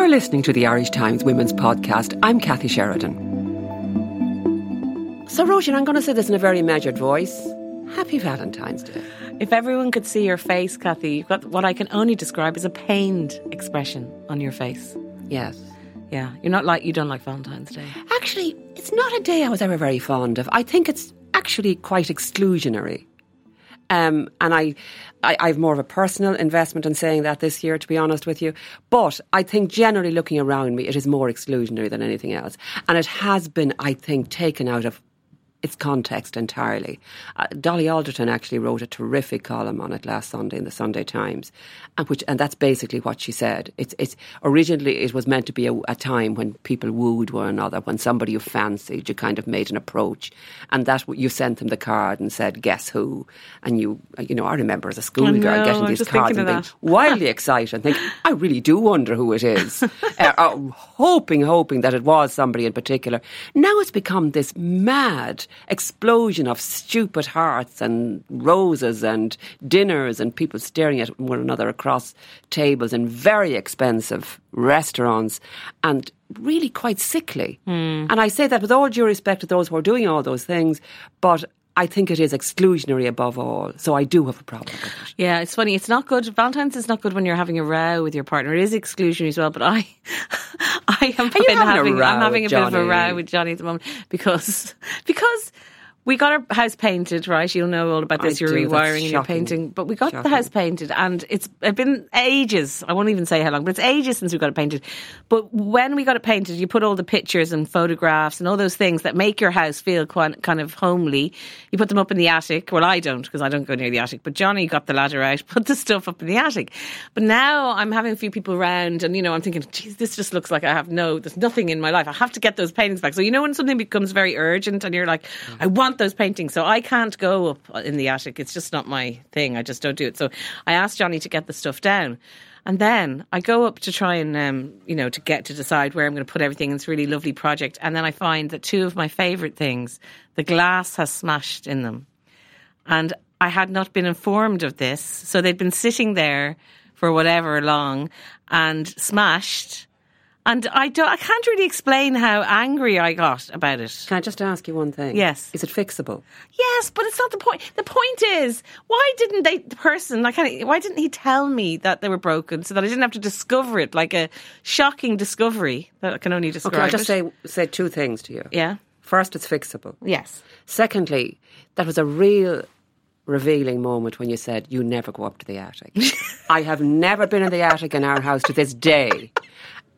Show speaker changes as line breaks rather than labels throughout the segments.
You're listening to the Irish Times Women's Podcast. I'm Kathy Sheridan. So, Roisin, I'm going to say this in a very measured voice. Happy Valentine's Day.
If everyone could see your face, Kathy, you've got what I can only describe as a pained expression on your face.
Yes.
Yeah, you're not like you don't like Valentine's Day.
Actually, it's not a day I was ever very fond of. I think it's actually quite exclusionary. Um, and I, I, I have more of a personal investment in saying that this year, to be honest with you. But I think generally looking around me, it is more exclusionary than anything else. And it has been, I think, taken out of its context entirely. Uh, Dolly Alderton actually wrote a terrific column on it last Sunday in the Sunday Times, and which and that's basically what she said. It's it's originally it was meant to be a, a time when people wooed one another, when somebody you fancied, you kind of made an approach, and that you sent them the card and said, "Guess who?" And you you know I remember as a schoolgirl getting these cards and being wildly excited and think, I really do wonder who it is. uh, uh, hoping, hoping that it was somebody in particular. Now it's become this mad explosion of stupid hearts and roses and dinners and people staring at one another across tables in very expensive restaurants and really quite sickly. Hmm. And I say that with all due respect to those who are doing all those things, but I think it is exclusionary above all. So I do have a problem with it.
Yeah, it's funny. It's not good. Valentine's is not good when you're having a row with your partner. It is exclusionary as well. But I, I am been
having a row
I'm having a bit of a row with Johnny at the moment because because. We got our house painted, right? You'll know all about
I
this. You're
do,
rewiring and you're painting, but we got the house painted, and it's it's been ages. I won't even say how long, but it's ages since we got it painted. But when we got it painted, you put all the pictures and photographs and all those things that make your house feel quite, kind of homely. You put them up in the attic. Well, I don't because I don't go near the attic. But Johnny got the ladder out, put the stuff up in the attic. But now I'm having a few people around, and you know, I'm thinking, geez, this just looks like I have no, there's nothing in my life. I have to get those paintings back. So you know, when something becomes very urgent, and you're like, I want those paintings, so I can't go up in the attic. It's just not my thing. I just don't do it. So I asked Johnny to get the stuff down. And then I go up to try and, um, you know, to get to decide where I'm going to put everything in this really lovely project. And then I find that two of my favourite things, the glass has smashed in them. And I had not been informed of this. So they'd been sitting there for whatever long and smashed. And I, don't, I can't really explain how angry I got about it.
Can I just ask you one thing?
Yes.
Is it fixable?
Yes, but it's not the point. The point is, why didn't they, the person, like, why didn't he tell me that they were broken so that I didn't have to discover it like a shocking discovery that I can only describe?
Okay, I'll just
it?
say say two things to you.
Yeah.
First, it's fixable.
Yes.
Secondly, that was a real revealing moment when you said you never go up to the attic. I have never been in the attic in our house to this day.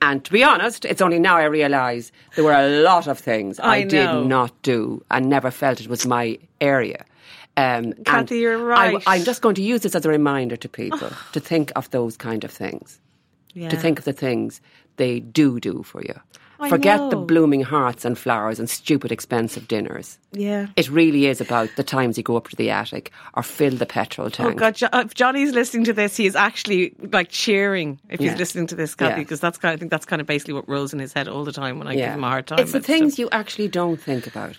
And to be honest, it's only now I realise there were a lot of things I,
I
did not do and never felt it was my area. Um, and
Kathy, you're
I,
right.
I'm just going to use this as a reminder to people to think of those kind of things,
Yeah.
to think of the things they do do for you.
I
Forget the blooming hearts and flowers and stupid expensive dinners.
Yeah.
It really is about the times you go up to the attic or fill the petrol tank.
Oh
tank.
God! Jo- If Johnny's listening to this, he is actually like cheering. If
Yeah.
he's listening to this, Kathy,
Yeah.
because that's kind. I think that's kind of basically what rolls in his head all the time when I give him a hard time.
It's the things
stuff.
you actually don't think about.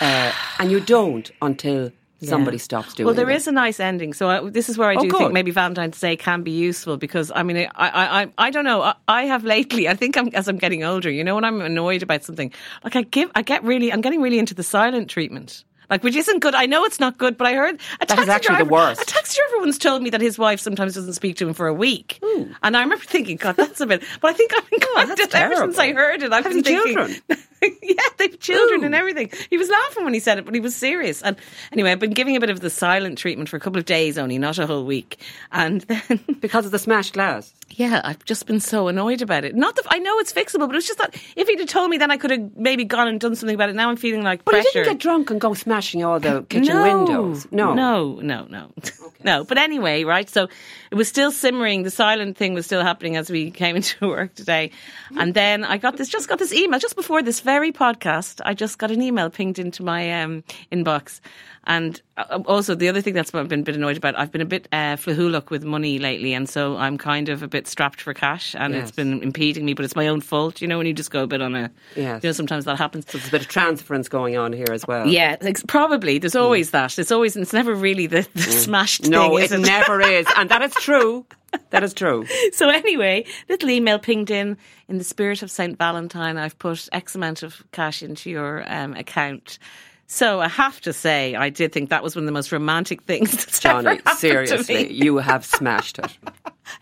Uh, and you don't until somebody
Yeah.
stops doing
Well, there
it.
is a nice ending. So I, this is where I
Oh,
do
good.
think maybe Valentine's Day can be useful because I mean, I, I, I, I don't know. I, I have lately. I think I'm, as I'm getting older, you know, when I'm annoyed about something, like I give, I get really, I'm getting really into the silent treatment. Like, which isn't good. I know it's not good, but I heard a
That is actually the worst.
A taxi driver once told me that his wife sometimes doesn't speak to him for a week, and I remember thinking, God, that's a bit. But I think oh, I've been going
Oh, that's
ever since I heard it. I've
Have
been thinking,
children?
yeah, they've children and everything. He was laughing when he said it, but he was serious. And anyway, I've been giving a bit of the silent treatment for a couple of days only, not a whole week. And then,
Because of the smashed glass.
yeah, I've just been so annoyed about it. Not that I know it's fixable, but it's just that if he'd have told me, then I could have maybe gone and done something about it. Now I'm feeling like
But
pressure.
you didn't get drunk and go smashing all the kitchen
no,
windows. No.
no, no, no, no. But anyway, right? So it was still simmering. The silent thing was still happening as we came into work today, and then I got this. Just got this email just before this very podcast. I just got an email pinged into my um, inbox. And uh, also, the other thing that's I've been a bit annoyed about, I've been a bit uh, flaithiúlach with money lately, and so I'm kind of a bit strapped for cash, and
Yes.
it's been impeding me. But it's my own fault, you know. When you just go a bit on a,
Yes.
you know, sometimes that happens.
There's a bit of transference going on here as well.
Yeah, probably. There's always that. It's always. It's never really the, the smashed
No,
thing.
it
is
never is. And that is true. That is true.
So anyway, little email pinged in. In the spirit of Saint Valentine, I've put X amount of cash into your um, account. So I have to say, I did think that was one of the most romantic things that's
Johnny, seriously, you have smashed it.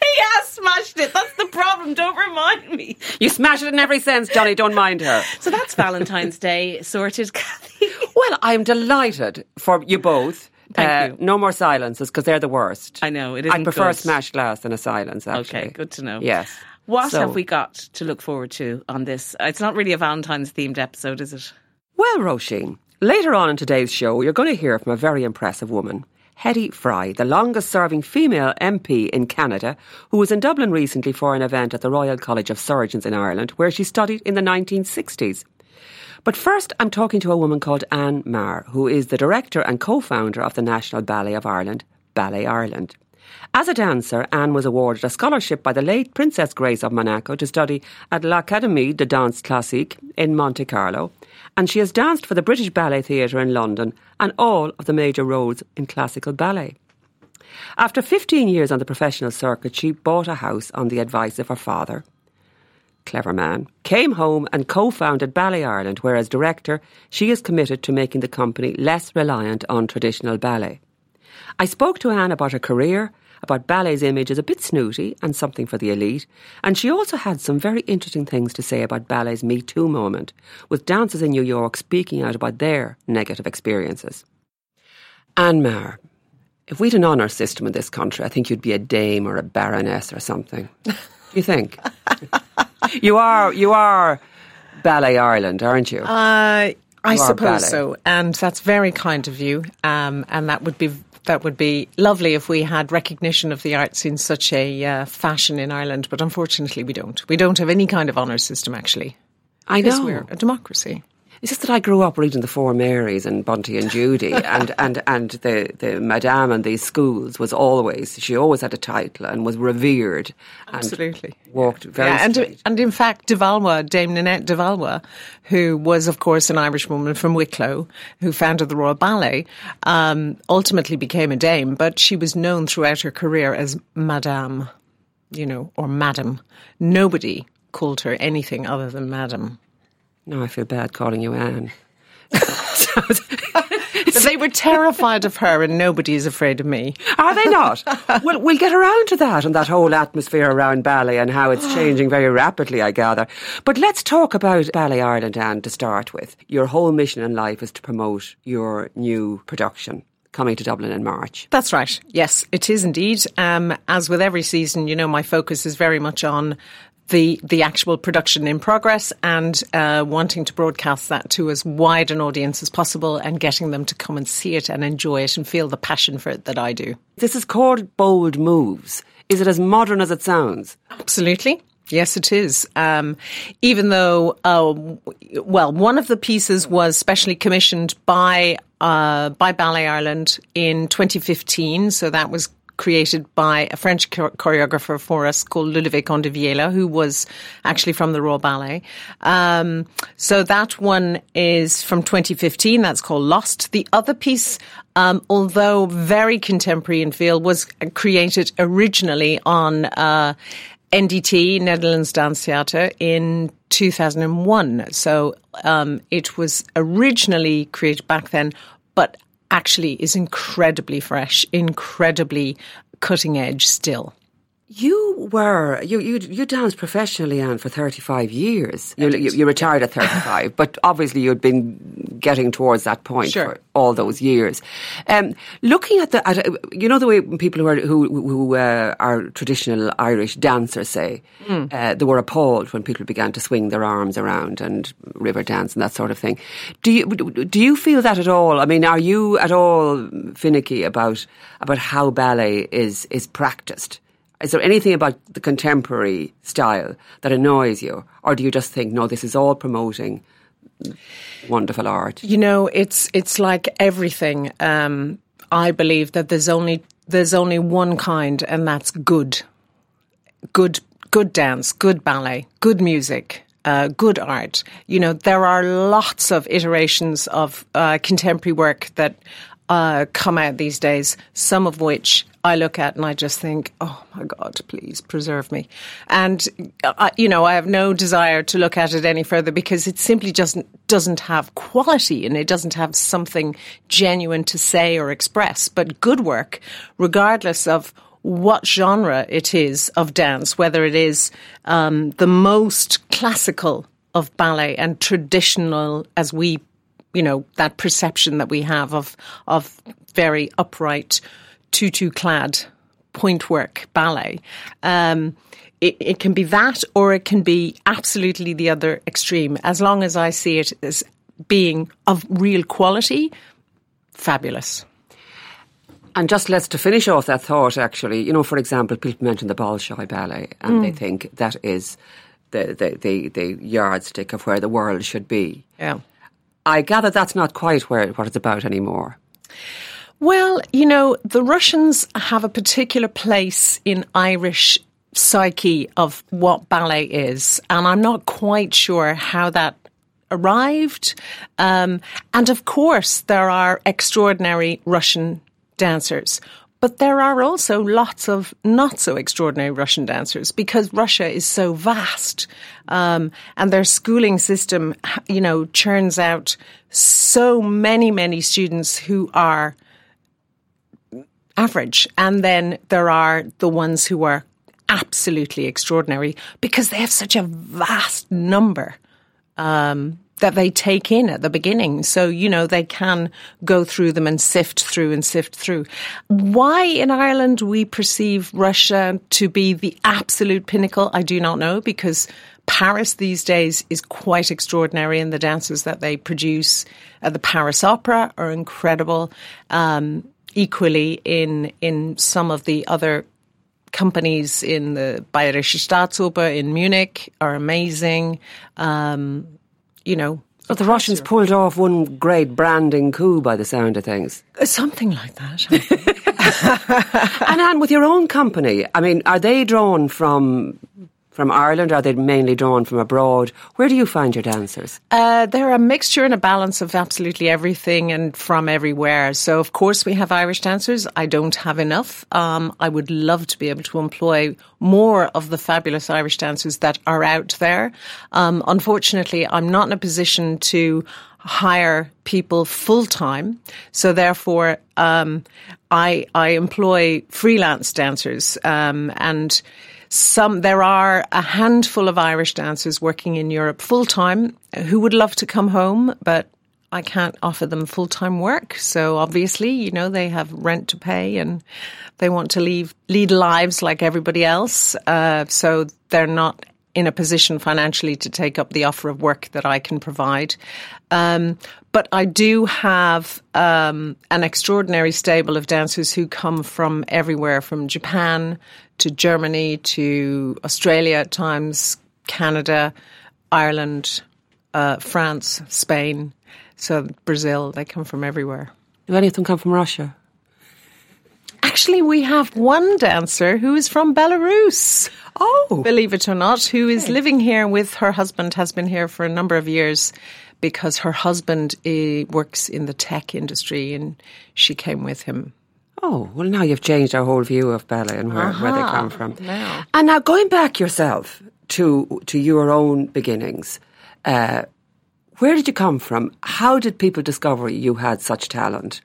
He has smashed it. That's the problem. Don't remind me.
You smashed it in every sense, Johnny. Don't mind her.
So that's Valentine's Day sorted, Kathy.
Well, I'm delighted for you both. Uh,
Thank you.
No more silences because they're the worst.
I know, it
I prefer
good.
smashed glass than a silence. Actually.
Okay, good to know.
Yes.
What
So-
have we got to look forward to on this? It's not really a Valentine's themed episode, is it?
Well, Roisin, later on in today's show, you're going to hear from a very impressive woman. Hedy Fry, the longest serving female MP in Canada, who was in Dublin recently for an event at the Royal College of Surgeons in Ireland, where she studied in the 1960s. But first, I'm talking to a woman called Anne Maher, who is the director and co founder of the National Ballet of Ireland, Ballet Ireland. As a dancer, Anne was awarded a scholarship by the late Princess Grace of Monaco to study at l'Académie de Danse Classique in Monte Carlo, and she has danced for the British Ballet Theatre in London and all of the major roles in classical ballet. After 15 years on the professional circuit, she bought a house on the advice of her father, clever man, came home and co founded Ballet Ireland, where as director, she is committed to making the company less reliant on traditional ballet. I spoke to Anne about her career, about ballet's image as a bit snooty and something for the elite, and she also had some very interesting things to say about ballet's Me Too moment, with dancers in New York speaking out about their negative experiences. Anne Maher, if we'd an honour system in this country, I think you'd be a dame or a baroness or something. You think? you are. You are Ballet Ireland, aren't you?
Uh, I
You
suppose so, and that's very kind of you. Um, and that would be that would be lovely if we had recognition of the arts in such a uh, fashion in Ireland. But unfortunately, we don't. We don't have any kind of honour system actually.
I know.
we're a democracy.
It's just that I grew up reading the Four Marys and Bunty and Judy, and, and, and the, the madame in these schools was always, she always had a title and was revered. And
Absolutely.
Walked very
Yeah, and,
straight.
and in fact, de Dame Ninette de who was, of course, an Irish woman from Wicklow, who founded the Royal Ballet, um, ultimately became a dame, but she was known throughout her career as Madame, you know, or Madam. Nobody called her anything other than Madam.
Now I feel bad calling you Anne.
But they were terrified of her, and nobody is afraid of me.
Are they not? well, we'll get around to that and that whole atmosphere around ballet and how it's changing very rapidly, I gather. But let's talk about Ballet Ireland, Anne, to start with. Your whole mission in life is to promote your new production coming to Dublin in March.
That's right. Yes, it is indeed. Um, as with every season, you know, my focus is very much on the the actual production in progress and uh, wanting to broadcast that to as wide an audience as possible and getting them to come and see it and enjoy it and feel the passion for it that I do.
This is called Bold Moves. Is it as modern as it sounds?
Absolutely. Yes, it is. Um, even though, uh, well, one of the pieces was specially commissioned by uh, by Ballet Ireland in 2015, so that was created by a French choreographer for us called Ludovic Ondiviela, who was actually from the Royal Ballet. Um, so that one is from 2015. That's called Lost. The other piece, um, although very contemporary in feel, was created originally on. Uh, NDT, Netherlands Dance Theatre, in 2001. So um, it was originally created back then, but actually is incredibly fresh, incredibly cutting edge still.
You were you you you danced professionally, Anne, for thirty five years. You, you, you retired at thirty five, but obviously you'd been getting towards that point
Sure.
for all those years. Um, looking at the, at, you know, the way people who are who who uh, are traditional Irish dancers say uh, they were appalled when people began to swing their arms around and river dance and that sort of thing. Do you do you feel that at all? I mean, are you at all finicky about about how ballet is is practiced? Is there anything about the contemporary style that annoys you, or do you just think, no, this is all promoting wonderful art?
You know, it's it's like everything. Um, I believe that there's only there's only one kind, and that's good, good, good dance, good ballet, good music. Uh, good art. You know, there are lots of iterations of uh, contemporary work that uh, come out these days, some of which I look at and I just think, oh my God, please preserve me. And, uh, you know, I have no desire to look at it any further because it simply just doesn't have quality and it doesn't have something genuine to say or express. But good work, regardless of what genre it is of dance, whether it is um, the most classical of ballet and traditional as we, you know, that perception that we have of of very upright, tutu clad pointe work ballet. Um, it, it can be that, or it can be absolutely the other extreme. As long as I see it as being of real quality, fabulous.
And just let's to finish off that thought, actually, you know, for example, people mention the Bolshoi Ballet and they think that is the, the, the, the yardstick of where the world should be.
Yeah.
I gather that's not quite where what it's about anymore.
Well, you know, the Russians have a particular place in Irish psyche of what ballet is, and I'm not quite sure how that arrived. Um, and of course, there are extraordinary Russian dancers. But there are also lots of not so extraordinary Russian dancers because Russia is so vast, um, and their schooling system, you know, churns out so many, many students who are average. And then there are the ones who are absolutely extraordinary because they have such a vast number um, that they take in at the beginning. So, you know, they can go through them and sift through and sift through. Why in Ireland we perceive Russia to be the absolute pinnacle, I do not know because Paris these days is quite extraordinary and the dances that they produce at the Paris Opera are incredible. Um, equally in in some of the other companies in the Bayerische Staatsoper in Munich are amazing. Um, you know,
But the Russians pulled off one great branding coup by the sound of things.
Uh, something like that.
and Anne, with your own company, I mean, are they drawn from from Ireland? Are they mainly drawn from abroad? Where do you find your dancers?
Uh, they're a mixture and a balance of absolutely everything and from everywhere. So, of course, we have Irish dancers. I don't have enough. Um, I would love to be able to employ more of the fabulous Irish dancers that are out there. Um, unfortunately, I'm not in a position to hire people full time. So, therefore, um, I, I employ freelance dancers um, and some there are a handful of Irish dancers working in Europe full time who would love to come home, but I can't offer them full time work. So obviously, you know, they have rent to pay and they want to leave lead lives like everybody else. Uh, so they're not in a position financially to take up the offer of work that I can provide. Um, but I do have um, an extraordinary stable of dancers who come from everywhere, from Japan to Germany to Australia at times, Canada, Ireland, uh, France, Spain, so Brazil. They come from everywhere.
Do any of them come from Russia?
Actually, we have one dancer who is from Belarus.
Oh,
believe it or not, who is living here with her husband, has been here for a number of years because her husband uh, works in the tech industry and she came with him.
Oh, well, now you've changed our whole view of ballet and where, where they come from.
now.
And now going back yourself to to your own beginnings, uh, where did you come from? How did people discover you had such talent?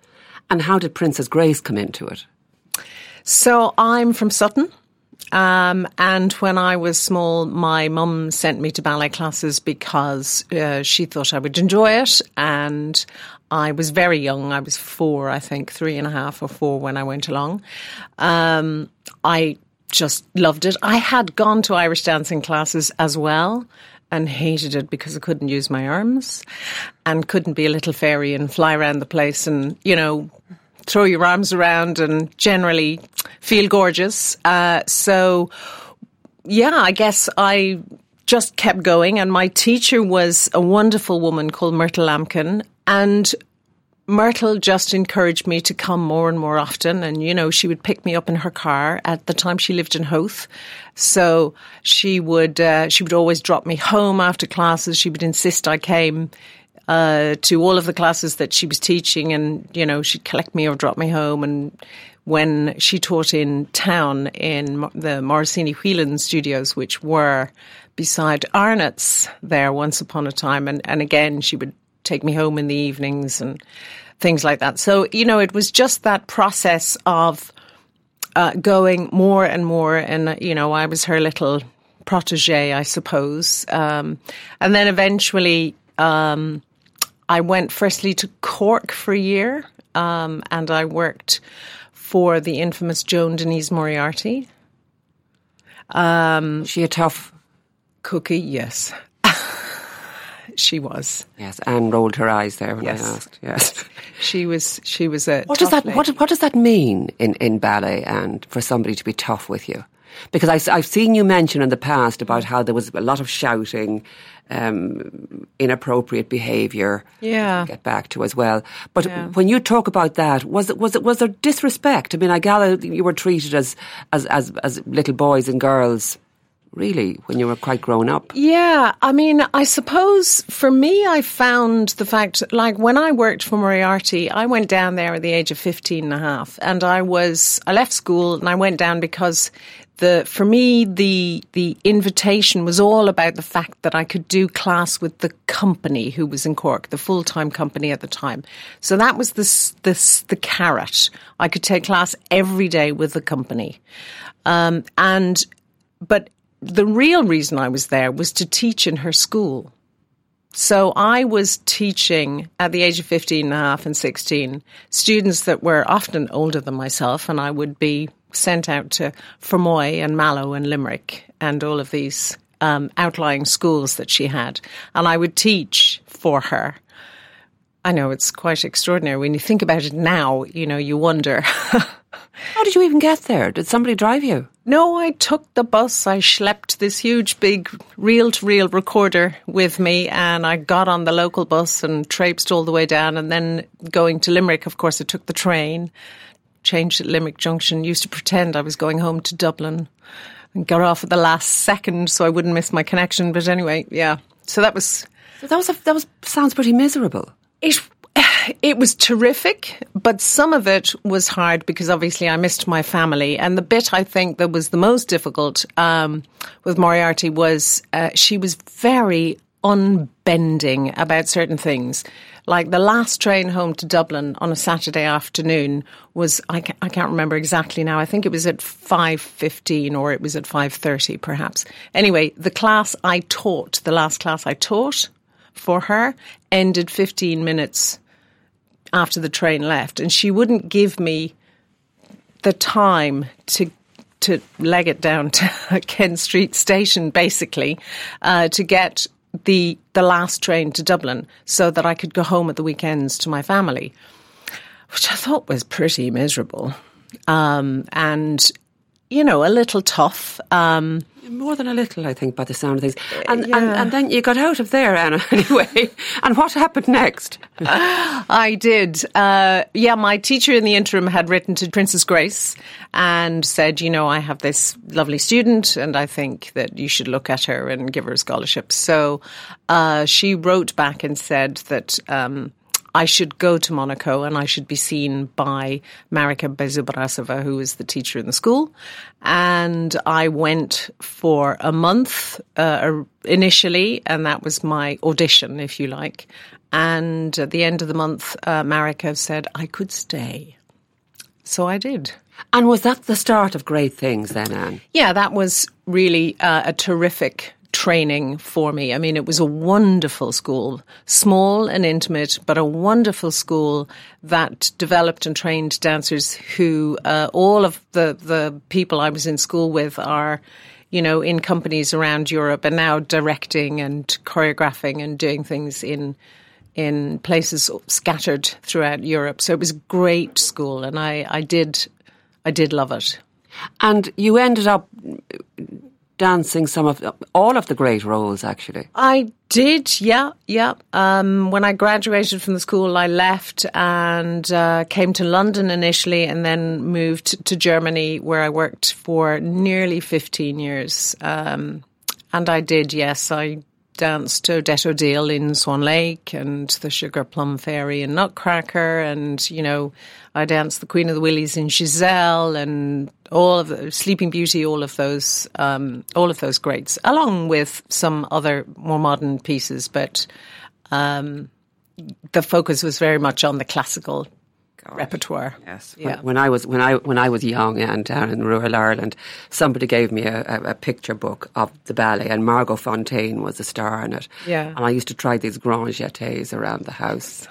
And how did Princess Grace come into it?
So I'm from Sutton. Um, and when I was small, my mum sent me to ballet classes because uh, she thought I would enjoy it. And I was very young. I was four, I think, three and a half or four when I went along. Um, I just loved it. I had gone to Irish dancing classes as well and hated it because I couldn't use my arms and couldn't be a little fairy and fly around the place and, you know, throw your arms around and generally feel gorgeous. Uh, so, yeah, I guess I just kept going. And my teacher was a wonderful woman called Myrtle Lampkin. And Myrtle just encouraged me to come more and more often. And, you know, she would pick me up in her car. At the time, she lived in Howth. So she would, uh, she would always drop me home after classes. She would insist I came uh, to all of the classes that she was teaching, and you know she'd collect me or drop me home. And when she taught in town in the Morosini Whelan studios, which were beside Arnott's there once upon a time, and, and again she would take me home in the evenings and things like that. So you know it was just that process of uh, going more and more, and you know I was her little protege, I suppose, um, and then eventually. Um, I went firstly to Cork for a year, um, and I worked for the infamous Joan Denise Moriarty.
Um, she a tough
cookie? Yes. she was.
Yes, Anne rolled her eyes there when
yes.
I asked. Yes,
she was. She was a.
What does that? What, what does that mean in in ballet and for somebody to be tough with you? Because I, have seen you mention in the past about how there was a lot of shouting, um, inappropriate behaviour.
Yeah,
get back to as well. But yeah. when you talk about that, was it was it was there disrespect? I mean, I gather you were treated as as as, as little boys and girls really, when you were quite grown up?
Yeah, I mean, I suppose for me, I found the fact, like when I worked for Moriarty, I went down there at the age of 15 and a half and I was, I left school and I went down because the, for me, the, the invitation was all about the fact that I could do class with the company who was in Cork, the full-time company at the time. So that was this, this, the carrot. I could take class every day with the company. Um, and, but the real reason I was there was to teach in her school. So I was teaching at the age of 15 and a half and 16 students that were often older than myself, and I would be sent out to Fermoy and Mallow and Limerick and all of these um, outlying schools that she had. And I would teach for her. I know it's quite extraordinary. When you think about it now, you know, you wonder.
How did you even get there? Did somebody drive you?
No, I took the bus. I schlepped this huge, big reel to reel recorder with me, and I got on the local bus and traipsed all the way down. And then going to Limerick, of course, I took the train, changed at Limerick Junction, used to pretend I was going home to Dublin, and got off at the last second so I wouldn't miss my connection. But anyway, yeah. So that was.
So that was a, that was sounds pretty miserable.
It it was terrific, but some of it was hard because obviously I missed my family. And the bit I think that was the most difficult um, with Moriarty was uh, she was very unbending about certain things. Like the last train home to Dublin on a Saturday afternoon was I can't, I can't remember exactly now. I think it was at five fifteen or it was at five thirty, perhaps. Anyway, the class I taught, the last class I taught for her, ended fifteen minutes after the train left, and she wouldn't give me the time to to leg it down to Kent Street Station, basically, uh, to get the the last train to Dublin, so that I could go home at the weekends to my family, which I thought was pretty miserable, um, and you know a little tough. Um,
more than a little, I think, by the sound of things. And, yeah. and, and, then you got out of there, Anna, anyway. and what happened next?
I did. Uh, yeah, my teacher in the interim had written to Princess Grace and said, you know, I have this lovely student and I think that you should look at her and give her a scholarship. So uh, she wrote back and said that. Um, I should go to Monaco and I should be seen by Marika Besobrasova, who is the teacher in the school. And I went for a month uh, initially, and that was my audition, if you like. And at the end of the month, uh, Marika said I could stay. so I did.
And was that the start of great things then, Anne?
Yeah, that was really uh, a terrific training for me. I mean, it was a wonderful school, small and intimate, but a wonderful school that developed and trained dancers who uh, all of the, the people I was in school with are you know, in companies around Europe and now directing and choreographing and doing things in in places scattered throughout Europe. So it was a great school and I, I did I did love it.
And you ended up dancing some of all of the great roles actually.
I did yeah yeah. Um, when i graduated from the school i left and uh, came to london initially and then moved to germany where i worked for nearly 15 years. Um, and i did yes i danced Odette Odile in Swan Lake and the Sugar Plum Fairy in Nutcracker, and you know, I danced the Queen of the Wilis in Giselle and all of the Sleeping Beauty, all of those, um, all of those greats, along with some other more modern pieces, but. Um, the focus was very much on the classical repertoire.
Yes. Yeah. When, when, I was when I when I was young and down in rural Ireland, somebody gave me a, a, a, picture book of the ballet, and Margot Fonteyn was a star in it.
Yeah.
And I used to try these grand jetés around the house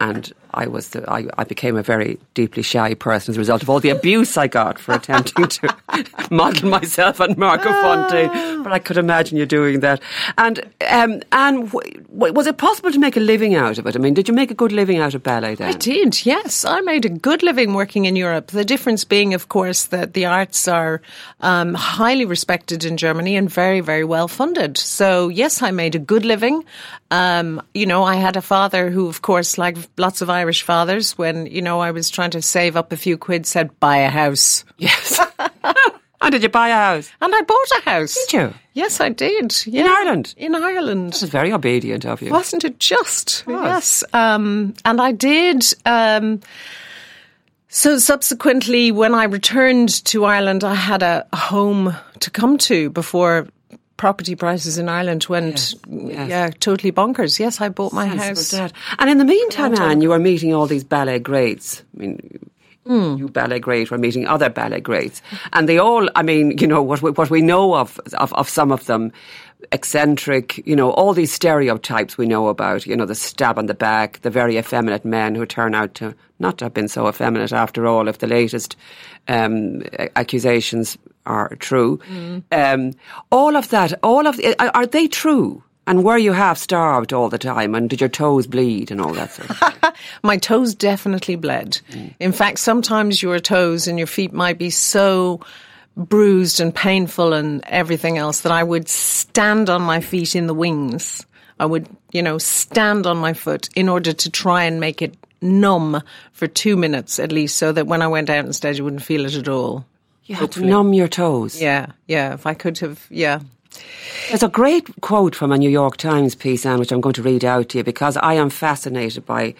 and I was the, I, I, became a very deeply shy person as a result of all the abuse I got for attempting to model myself on Margot Fonteyn. But I could imagine you doing that. And um, and w- was it possible to make a living out of it? I mean, did you make a good living out of ballet then?
I did. Yes, I made a good living working in Europe. The difference being, of course, that the arts are um, highly respected in Germany and very very well funded. So yes, I made a good living. Um, you know, I had a father who, of course, like lots of Irish fathers, when, you know, I was trying to save up a few quid, said, buy a house.
Yes. and did you buy a house?
And I bought a house.
Did you?
Yes, I did. Yeah.
In Ireland?
In Ireland.
This is very obedient of you.
Wasn't it just? Yes. Um, and I did. Um, so subsequently, when I returned to Ireland, I had a home to come to before property prices in Ireland went, yes. yeah, totally bonkers. Yes, I bought my house.
And in the meantime, Anne, you were meeting all these ballet greats. I mean, Mm. you ballet great were meeting other ballet greats, and they all. I mean, you know what we, what we know of, of of some of them, eccentric. You know all these stereotypes we know about. You know the stab on the back, the very effeminate men who turn out to not to have been so effeminate after all. If the latest um, accusations are true. Mm. Um, all of that, all of the, are they true? And were you half starved all the time? And did your toes bleed and all that sort of thing?
My toes definitely bled. Mm. In fact, sometimes your toes and your feet might be so bruised and painful and everything else that I would stand on my feet in the wings. I would, you know, stand on my foot in order to try and make it numb for two minutes at least so that when I went out on stage I wouldn't feel it at all.
You had to numb your toes.
Yeah, yeah. If I could have, yeah.
There's a great quote from a New York Times piece, Anne, which I'm going to read out to you because I am fascinated by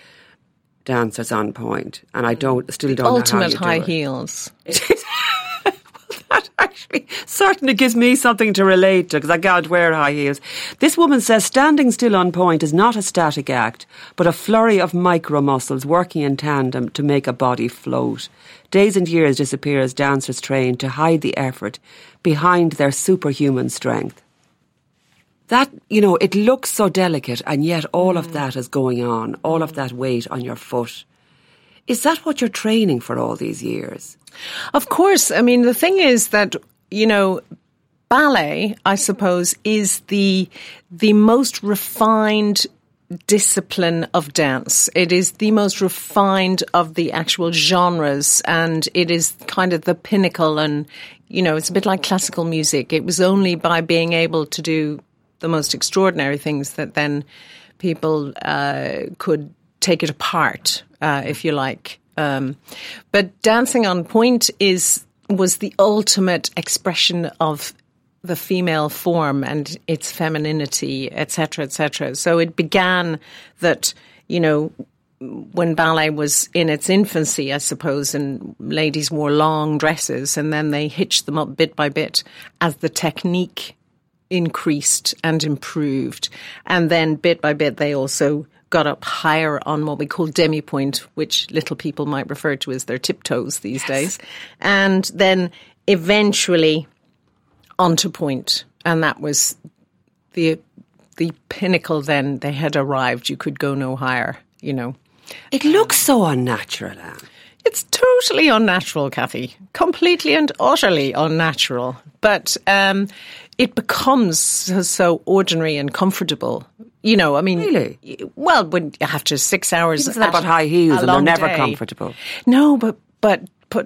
dancers on pointe, and I don't still don't
ultimate high
do
heels.
that actually certainly gives me something to relate to because I can't wear high heels. This woman says standing still on pointe is not a static act, but a flurry of micro muscles working in tandem to make a body float. Days and years disappear as dancers train to hide the effort behind their superhuman strength. That, you know, it looks so delicate and yet all mm. of that is going on, all of that weight on your foot. Is that what you're training for all these years?
Of course. I mean, the thing is that, you know, ballet, I suppose, is the, the most refined discipline of dance. It is the most refined of the actual genres and it is kind of the pinnacle and you know, it's a bit like classical music. It was only by being able to do the most extraordinary things that then people uh, could take it apart, uh, if you like. Um, but dancing on pointe is was the ultimate expression of the female form and its femininity, etc., etc. So it began that you know when ballet was in its infancy, I suppose, and ladies wore long dresses, and then they hitched them up bit by bit as the technique increased and improved, and then bit by bit they also got up higher on what we call demi pointe, which little people might refer to as their tiptoes these days, and then eventually onto pointe, and that was the the pinnacle. Then they had arrived. You could go no higher. You know,
It looks so unnatural, Anne.
it's totally unnatural, Kathy. Completely and utterly unnatural. But um, it becomes so, ordinary and comfortable. You know, I mean,
Really?
Well, when after six hours,
People say about high heels and they're never
day-
comfortable.
No, but but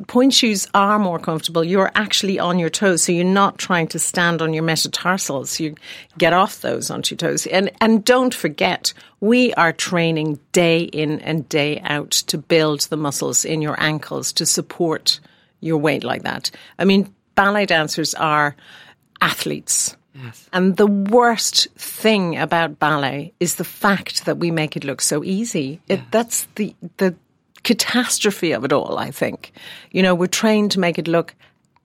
pointe shoes are more comfortable. You're actually on your toes, so you're not trying to stand on your metatarsals. You get off those onto your toes, and and don't forget, we are training day in and day out to build the muscles in your ankles to support your weight like that. I mean, ballet dancers are athletes. And the worst thing about ballet is the fact that we make it look so easy. It, that's the the catastrophe of it all. I think, you know, we're trained to make it look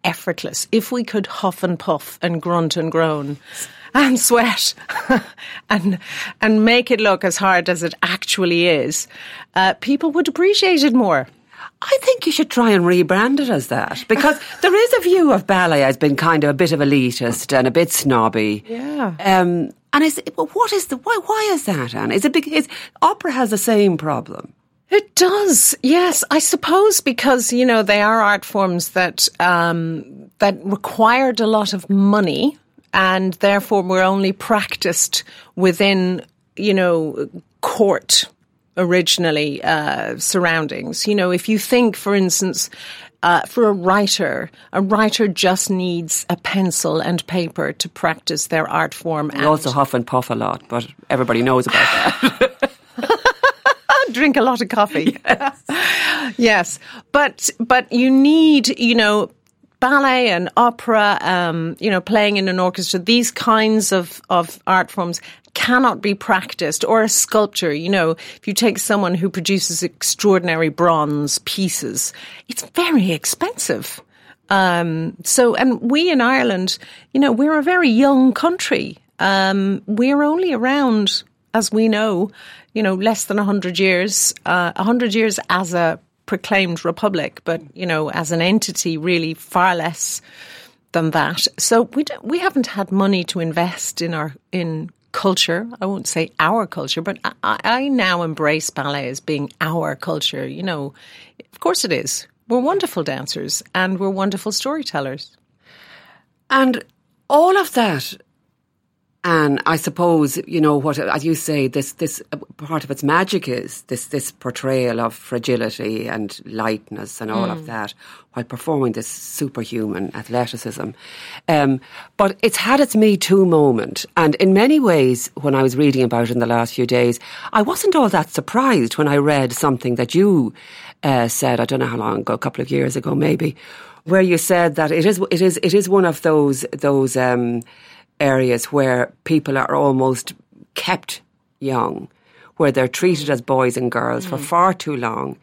effortless. If we could huff and puff and grunt and groan and sweat and and make it look as hard as it actually is, uh, people would appreciate it more.
I think you should try and rebrand it as that because there is a view of ballet as being kind of a bit of elitist and a bit snobby.
Yeah.
Um, and is well, what is the why? Why is that, Anne? Is it because opera has the same problem?
It does, yes. I suppose because you know they are art forms that um, that required a lot of money, and therefore were only practiced within you know court originally uh, surroundings. You know, if you think, for instance. Uh, for a writer, a writer just needs a pencil and paper to practice their art form.
We also huff and puff a lot, but everybody knows about that.
drink a lot of coffee. Yes. But but you need, you know, ballet and opera, um, you know, playing in an orchestra, these kinds of, of art forms cannot be practiced or a sculpture, you know, if you take someone who produces extraordinary bronze pieces, it's very expensive. Um, so, and we in Ireland, you know, we're a very young country. Um, we're only around, as we know, you know, less than 100 years, uh, 100 years as a proclaimed republic, but, you know, as an entity, really far less than that. So we, don't, we haven't had money to invest in our, in culture. I won't say our culture, but I, I now embrace ballet as being our culture. You know, of course it is. We're wonderful dancers and we're wonderful storytellers.
And all of that, and I suppose you know what, as you say, this this uh, part of its magic is this this portrayal of fragility and lightness and all of that, while performing this superhuman athleticism. Um, but it's had its Me Too moment, and in many ways, when I was reading about it in the last few days, I wasn't all that surprised when I read something that you uh, said. I don't know how long ago, a couple of years ago, maybe, where you said that it is it is it is one of those those. Um, areas where people are almost kept young, where they're treated as boys and girls for far too long.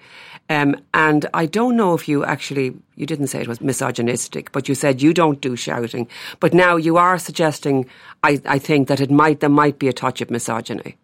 Um, and I don't know if you actually, you didn't say it was misogynistic, but you said you don't do shouting. But now you are suggesting, I, I think, that it might, there might be a touch of misogyny.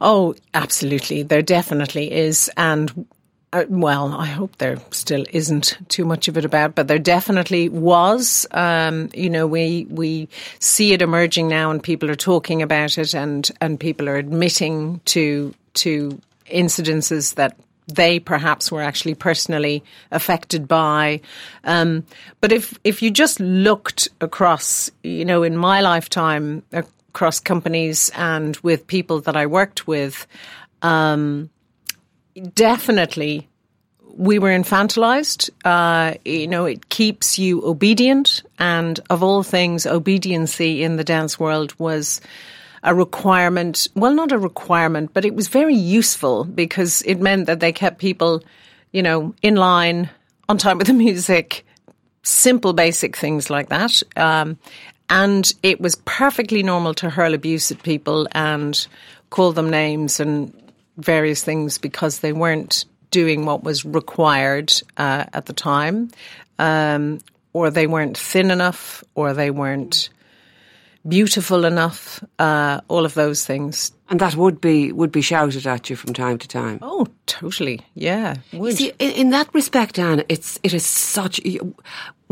Oh, absolutely. There definitely is. And uh, well, I hope there still isn't too much of it about, but there definitely was. Um, you know, we we see it emerging now, and people are talking about it, and and people are admitting to to incidences that they perhaps were actually personally affected by. Um, but if if you just looked across, you know, in my lifetime across companies and with people that I worked with. Um, definitely we were infantilized. Uh, you know, it keeps you obedient. And of all things, obediency in the dance world was a requirement. Well, not a requirement, but it was very useful because it meant that they kept people, you know, in line, on time with the music, simple, basic things like that. Um, and it was perfectly normal to hurl abuse at people and call them names and various things because they weren't doing what was required uh, at the time, um, or they weren't thin enough, or they weren't beautiful enough, uh, all of those things.
And that would be would be shouted at you from time to time.
Oh, totally. Yeah. Would.
See, in, in that respect, Anne, it's it is such.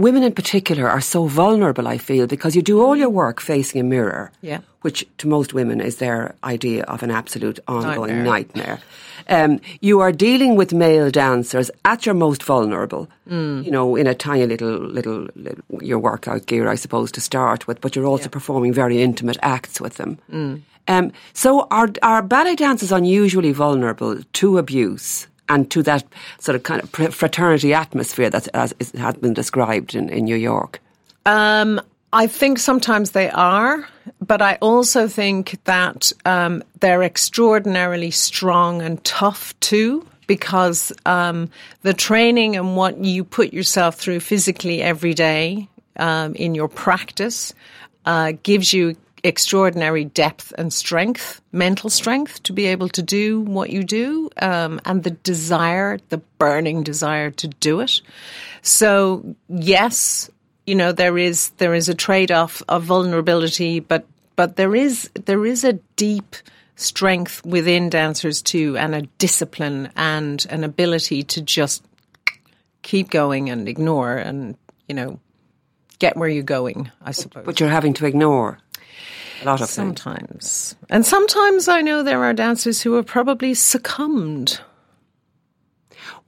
Women in particular are so vulnerable. I feel because you do all your work facing a mirror,
Yeah.
which to most women is their idea of an absolute ongoing
Nightmare.
nightmare. Um, you are dealing with male dancers at your most vulnerable. You know, in a tiny little, little little your workout gear, I suppose, to start with, but you're also performing very intimate acts with them. Um, so are are ballet dancers unusually vulnerable to abuse? And to that sort of kind of fraternity atmosphere that has been described in, in New York.
Um, I think sometimes they are, but I also think that um, they're extraordinarily strong and tough too, because um, the training and what you put yourself through physically every day um, in your practice uh, gives you extraordinary depth and strength, mental strength to be able to do what you do, um, and the desire, the burning desire to do it. So, yes, you know there is there is a trade off of vulnerability, but but there is there is a deep strength within dancers too, and a discipline and an ability to just keep going and ignore and you know get where you're going. I suppose.
But you're having to ignore a lot of things.
Sometimes. And sometimes I know there are dancers who have probably succumbed.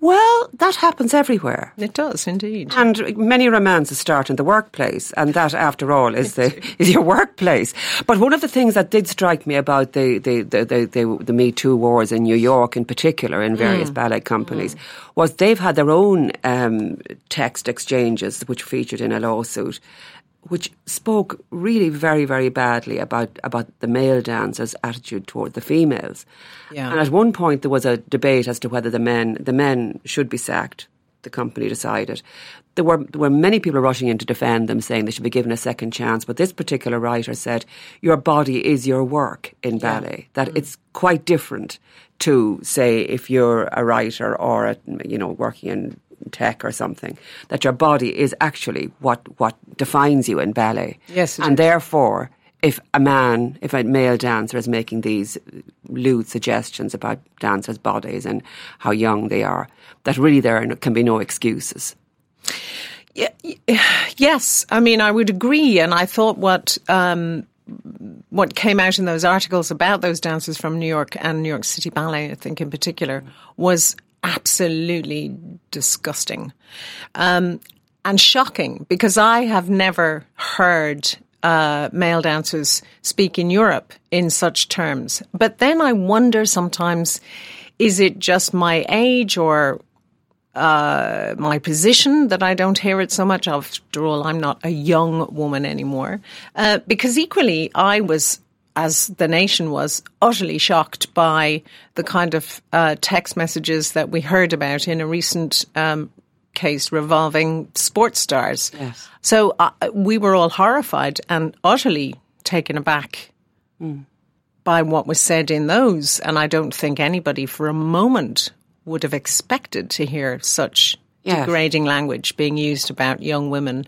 Well, that happens everywhere.
It does indeed.
And many romances start in the workplace, and that, after all, is the is your workplace. But one of the things that did strike me about the the the, the, the, the Me Too wars in New York, in particular, in various ballet companies, was they've had their own um, text exchanges, which featured in a lawsuit. Which spoke really very, very badly about, about the male dancers' attitude toward the females.
Yeah.
And at one point there was a debate as to whether the men the men should be sacked. The company decided. There were there were many people rushing in to defend them, saying they should be given a second chance. But this particular writer said, "Your body is your work in ballet. That mm. it's quite different to say if you're a writer or a, you know working in tech or something. That your body is actually what what defines you in ballet.
Yes,
and
is.
therefore." If a man, if a male dancer is making these lewd suggestions about dancers' bodies and how young they are, that really there can be no excuses.
Yeah, yes, I mean I would agree, and I thought what um, what came out in those articles about those dancers from New York and New York City Ballet, I think in particular, was absolutely disgusting um, and shocking because I have never heard. Uh, male dancers speak in Europe in such terms. But then I wonder sometimes, is it just my age or uh, my position that I don't hear it so much. After all, I'm not a young woman anymore. Uh, because equally, I was, as the nation was, utterly shocked by the kind of uh, text messages that we heard about in a recent um, case revolving sports stars.
Yes.
So uh, we were all horrified and utterly taken aback by what was said in those. And I don't think anybody for a moment would have expected to hear such
Yes.
degrading language being used about young women.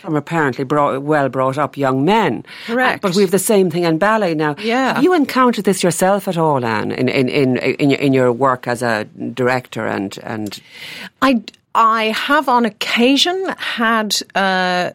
From apparently brought, well brought up young men.
Correct.
Uh, but we have the same thing in ballet now.
Yeah.
Have you encountered this yourself at all, Anne, in, in, in, in, your, in your work as a director and, and
I, I have on occasion had uh,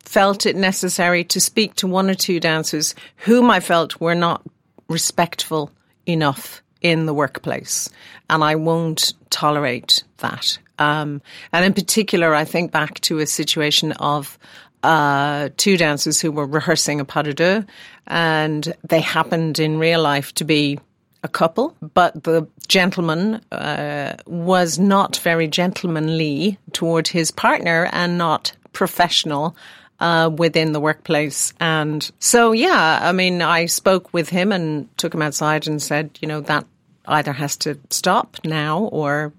felt it necessary to speak to one or two dancers whom I felt were not respectful enough in the workplace, and I won't tolerate that. Um, and in particular, I think back to a situation of uh, two dancers who were rehearsing a pas de deux, and they happened in real life to be a couple, but the gentleman uh, was not very gentlemanly toward his partner and not professional uh, within the workplace. And so, yeah, I mean, I spoke with him and took him outside and said, you know, that either has to stop now or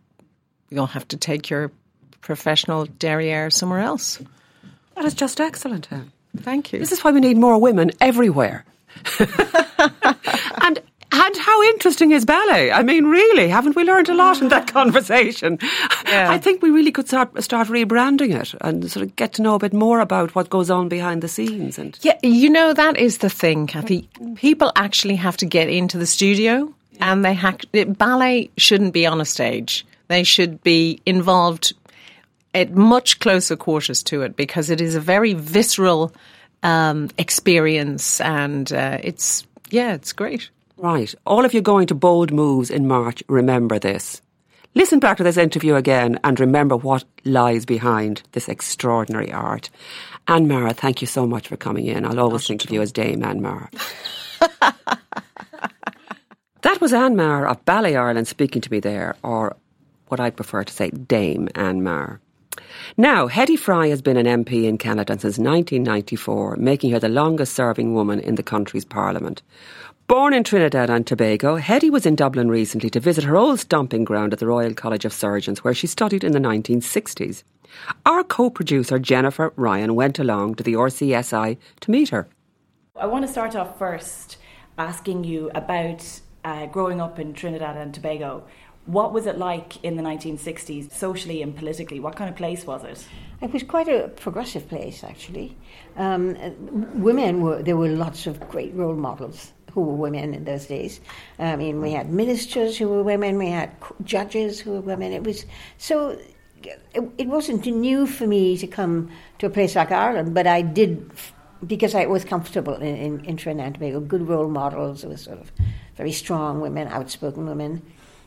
you'll have to take your professional derriere somewhere else.
that is just excellent, Anne.
Thank you.
This is why we need more women everywhere. and And how interesting is ballet? I mean, really, haven't we learned a lot in that conversation?
Yeah.
I think we really could start start rebranding it and sort of get to know a bit more about what goes on behind the scenes. And
Yeah, you know that is the thing, Kathy. People actually have to get into the studio, and they ha- ballet shouldn't be on a stage. They should be involved at much closer quarters to it because it is a very visceral um, experience, and uh, it's yeah, it's great.
Right. All of you going to Bold Moves in March, remember this. Listen back to this interview again and remember what lies behind this extraordinary art. Anne Maher, thank you so much for coming in. I'll always think of you as Dame Anne Maher. that was Anne Maher of Ballet Ireland speaking to me there, or what I'd prefer to say, Dame Anne Maher. Now, Hedy Fry has been an MP in Canada since 1994, making her the longest serving woman in the country's parliament. Born in Trinidad and Tobago, Hedy was in Dublin recently to visit her old stomping ground at the Royal College of Surgeons, where she studied in the 1960s. Our co producer, Jennifer Ryan, went along to the RCSI to meet her.
I want to start off first asking you about uh, growing up in Trinidad and Tobago. What was it like in the 1960s, socially and politically? What kind of place was it?
It was quite a progressive place, actually. Um, women were there were lots of great role models who were women in those days. I mean, we had ministers who were women, we had judges who were women. It was so. It, wasn't new for me to come to a place like Ireland, but I did because I was comfortable in, in, in Trinidad and Tobago. Good role models. It was sort of very strong women, outspoken women.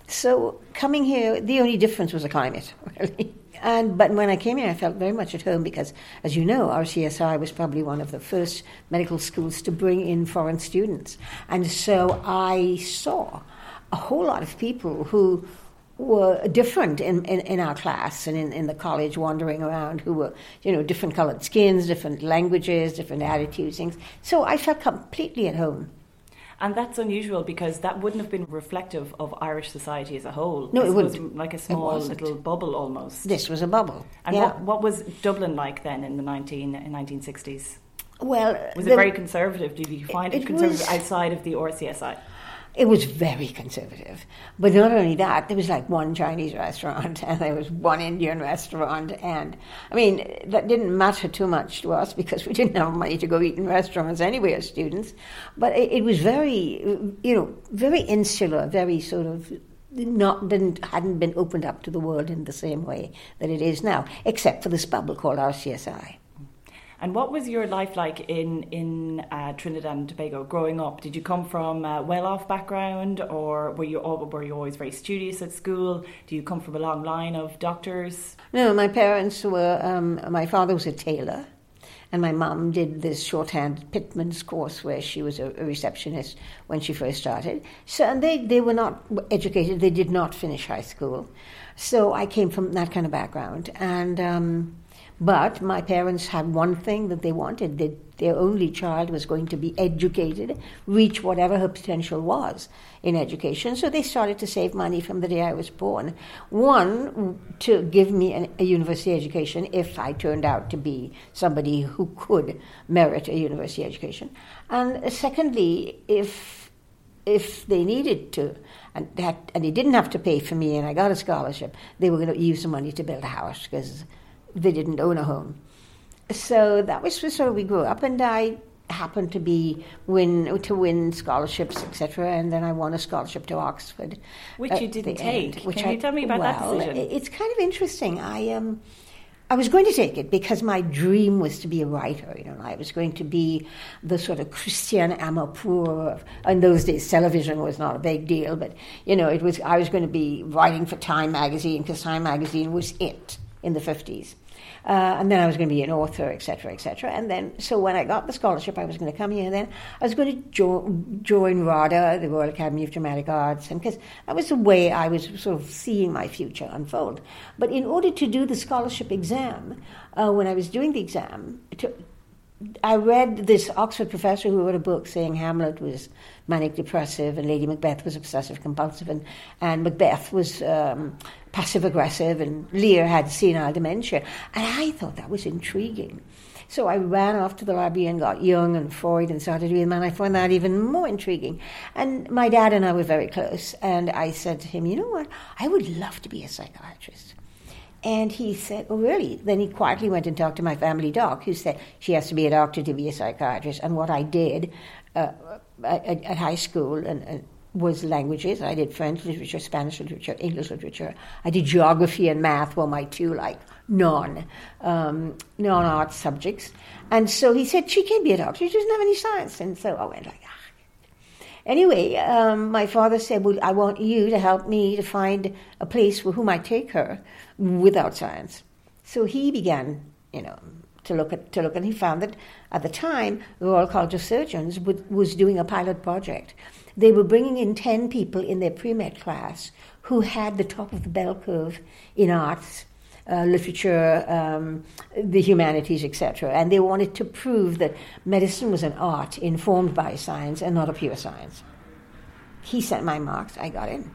So coming here, the only difference was the climate, really. And but when I came here, I felt very much at home because, as you know, RCSI was probably one of the first medical schools to bring in foreign students, and so I saw a whole lot of people who were different in, in, in our class and in, in the college wandering around who were, you know, different colored skins, different languages, different attitudes, things. So I felt completely at home.
And that's unusual because that wouldn't have been reflective of Irish society as a whole.
No,
This
it
was. Like a small little bubble almost.
This was a bubble.
And
yeah.
what, what was Dublin like then in the 19, in 1960s?
well,
Was it very conservative? Did you find it,
It
conservative
was-
outside of the RCSI?
It was very conservative. But not only that, there was like one Chinese restaurant and there was one Indian restaurant. And I mean, that didn't matter too much to us because we didn't have money to go eat in restaurants anyway as students. But it, it was very, you know, very insular, very sort of not didn't hadn't been opened up to the world in the same way that it is now, except for this bubble called RCSI.
And what was your life like in in uh, Trinidad and Tobago growing up? Did you come from a well-off background, or were you all, were you always very studious at school? Do you come from a long line of doctors?
No, my parents were. Um, my father was a tailor, and my mum did this shorthand Pitman's course where she was a, a receptionist when she first started. So, and they they were not educated. They did not finish high school. So I came from that kind of background, and. Um, but my parents had one thing that they wanted that their only child was going to be educated, reach whatever her potential was in education. So they started to save money from the day I was born. One, to give me an, a university education if I turned out to be somebody who could merit a university education. And secondly, if if they needed to, and that and they didn't have to pay for me, and I got a scholarship, they were going to use the money to build a house because they didn't own a home. So that was just where we grew up, and I happened to be win to win scholarships, etc. And then I won a scholarship to Oxford,
Which you didn't take.
end, which
Can you
I-
tell me about that decision?
It's kind of interesting. I um. I was going to take it because my dream was to be a writer. You know, I was going to be the sort of Christiane Amanpour. Of, in those days, television was not a big deal, but you know, it was. I was going to be writing for Time magazine because Time magazine was it in the fifties. Uh, and then I was going to be an author, etc., etc. And then, so when I got the scholarship, I was going to come here. Then I was going to jo- join RADA, the Royal Academy of Dramatic Arts, and because that was the way I was sort of seeing my future unfold. But in order to do the scholarship exam, uh, when I was doing the exam, to, I read this Oxford professor who wrote a book saying Hamlet was manic depressive and Lady Macbeth was obsessive compulsive and, and Macbeth was um, passive aggressive and Lear had senile dementia. And I thought that was intriguing. So I ran off to the library and got Jung and Freud and started reading them, and I found that even more intriguing. And my dad and I were very close, and I said to him, You know what? I would love to be a psychiatrist. And he said, Oh, really? Then he quietly went and talked to my family doc, who said she has to be a doctor to be a psychiatrist. And what I did uh, at, at, high school and, and was languages. I did French literature, Spanish literature, English literature. I did geography and math were my two like non um, non art subjects. And so he said she can't be a doctor. She doesn't have any science. And so I went like, ah. Anyway, um, my father said, "Well, I want you to help me to find a place for whom I take her without science." So he began, you know, to look at to look, and he found that at the time the Royal College of Surgeons was doing a pilot project they were bringing in 10 people in their pre med class who had the top of the bell curve in arts. Uh, literature, um, the humanities, etc. And they wanted to prove that medicine was an art informed by science and not a pure science. He sent my marks, I got in.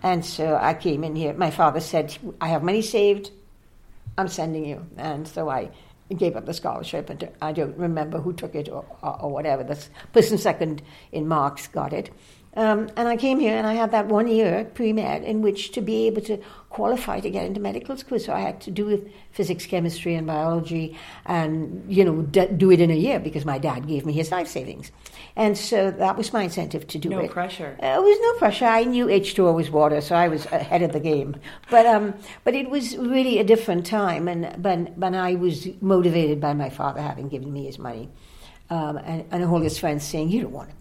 And so I came in here. My father said, I have money saved, I'm sending you. And so I gave up the scholarship, and I don't remember who took it or, or, or whatever. The person second in marks got it. Um, and I came here and I had that one year pre med in which to be able to qualify to get into medical school. So I had to do with physics, chemistry, and biology, and you know d- do it in a year because my dad gave me his life savings, and so that was my incentive to do
no
it.
No pressure.
Uh, it was no pressure. I knew H two O was water, so I was ahead of the game. But um, but it was really a different time, and but when I was motivated by my father having given me his money, um, and, and all his friends saying, "You don't want to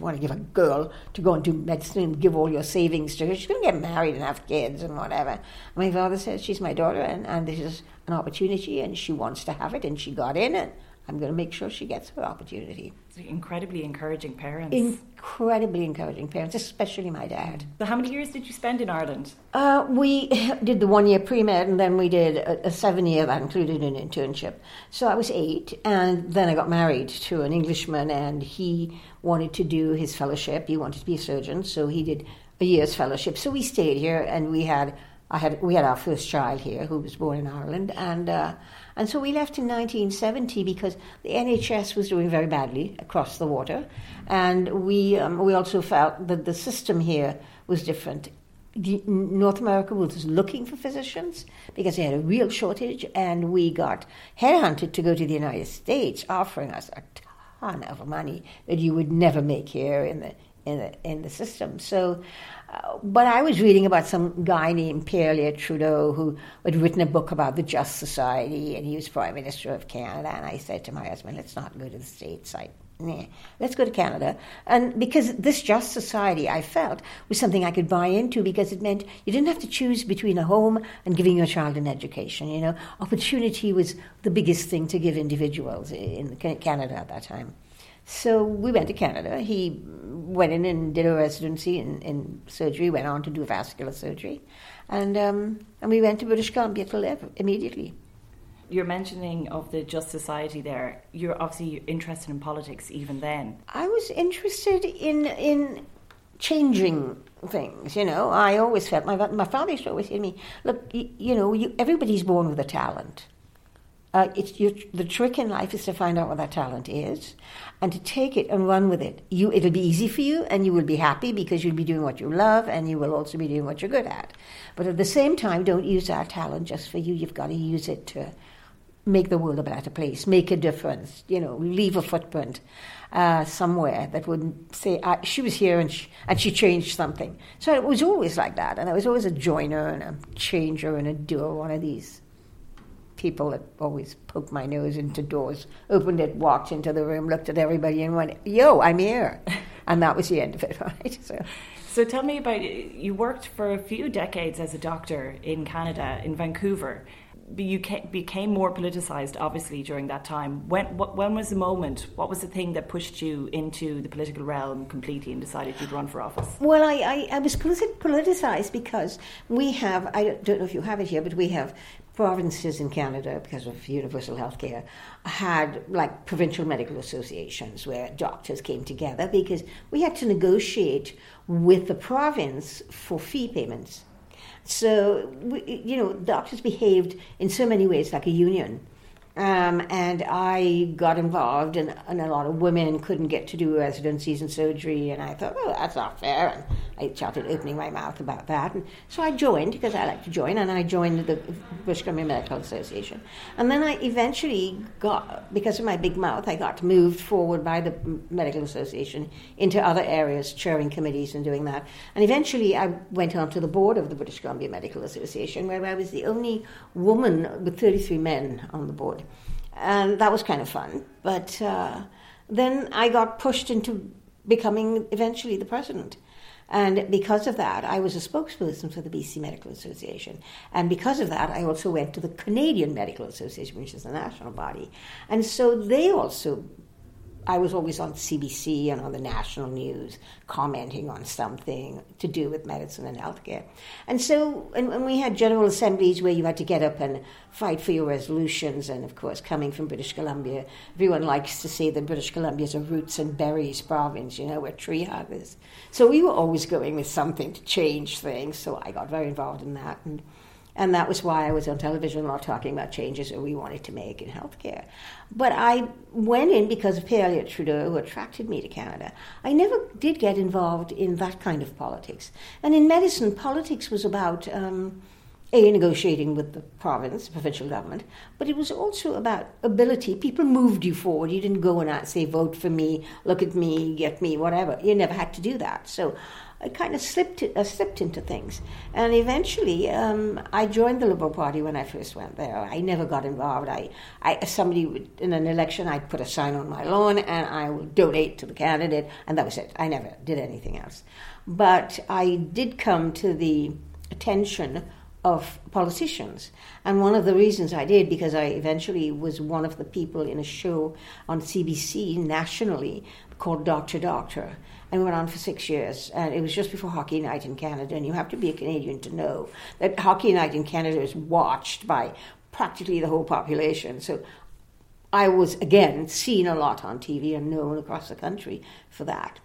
you want to give a girl to go and do medicine and give all your savings to her. She's going to get married and have kids and whatever. My father says she's my daughter and, and this is an opportunity and she wants to have it and she got in and I'm going to make sure she gets her opportunity.
Incredibly encouraging parents.
Incredibly encouraging parents, especially my dad.
So, how many years did you spend in Ireland?
Uh, we did the one year pre med, and then we did a, a, seven year that included an internship. So I was eight, and then I got married to an Englishman, and he wanted to do his fellowship. He wanted to be a surgeon, so he did a year's fellowship. So we stayed here, and we had I had we had our first child here, who was born in Ireland, and uh, and so we left in 1970 because the NHS was doing very badly across the water, and we um, we also felt that the system here was different. North America was looking for physicians because they had a real shortage, and we got headhunted to go to the United States, offering us a ton of money that you would never make here in the in the in the system. So but I was reading about some guy named Pierre Trudeau who had written a book about the Just Society, and he was Prime Minister of Canada. And I said to my husband, let's not go to the States. I, nah, let's go to Canada. And because this Just Society, I felt, was something I could buy into because it meant you didn't have to choose between a home and giving your child an education. You know, opportunity was the biggest thing to give individuals in Canada at that time. So we went to Canada. He went in and did a residency in, in surgery, went on to do vascular surgery. And, um, and we went to British Columbia to live immediately.
You're mentioning of the Just Society there. You're obviously interested in politics even then.
I was interested in in changing things. You know, I always felt my my father used to always say to me, "Look, you, you know, you, everybody's born with a talent." Uh, it's the trick in life is to find out what that talent is, and to take it and run with it. You, it'll be easy for you, and you will be happy because you'll be doing what you love, and you will also be doing what you're good at. But at the same time, don't use that talent just for you. You've got to use it to make the world a better place, make a difference. You know, leave a footprint uh, somewhere that would say she was here and she, and she changed something. So it was always like that, and I was always a joiner and a changer and a doer. One of these people that always poked my nose into doors, opened it, walked into the room, looked at everybody, and went, "Yo, I'm here," and that was the end of it, right?
So. So tell me about you worked for a few decades as a doctor in Canada in Vancouver. You became more politicized, obviously, during that time. When when was the moment? What was the thing that pushed you into the political realm completely and decided you'd run for office?
Well, I, I, I was politicized because we have, I don't know if you have it here, but we have provinces in Canada, because of universal health care, had like provincial medical associations where doctors came together because we had to negotiate with the province for fee payments. So, we, you know, doctors behaved in so many ways like a union. Um, and I got involved, and, and, a lot of women couldn't get to do residencies and surgery. And I thought, oh, that's not fair. And I started opening my mouth about that. And so I joined because I like to join, and I joined the British Columbia Medical Association. And then I eventually got, because of my big mouth, I got moved forward by the Medical Association into other areas, chairing committees and doing that. And eventually I went on to the board of the British Columbia Medical Association, where I was the only woman with 33 men on the board and that was kind of fun. But uh, then I got pushed into becoming eventually the president. And because of that, I was a spokesperson for the BC Medical Association. And because of that, I also went to the Canadian Medical Association, which is the national body. And so they also I was always on CBC and on the national news commenting on something to do with medicine and healthcare. And so, and, we had general assemblies where you had to get up and fight for your resolutions. And of course, coming from British Columbia, everyone likes to say that British Columbia is a roots and berries province, you know, we're tree huggers. So we were always going with something to change things. So I got very involved in that. And, and that was why I was on television lot talking about changes that we wanted to make in healthcare. But I went in because of Pierre Trudeau, who attracted me to Canada. I never did get involved in that kind of politics. And in medicine, politics was about. Um, a, negotiating with the province, provincial government, but it was also about ability. People moved you forward. You didn't go and say, vote for me, look at me, get me, whatever. You never had to do that. So I kind of slipped, uh, slipped into things. And eventually, um, I joined the Liberal Party when I first went there. I never got involved. I, I somebody would, in an election, I'd put a sign on my lawn and I would donate to the candidate, and that was it. I never did anything else. But I did come to the attention of politicians. And one of the reasons I did, because I eventually was one of the people in a show on CBC nationally called Doctor Doctor and went on for six years. And it was just before Hockey Night in Canada. And you have to be a Canadian to know that Hockey Night in Canada is watched by practically the whole population. So I was, again, seen a lot on TV and known across the country for that.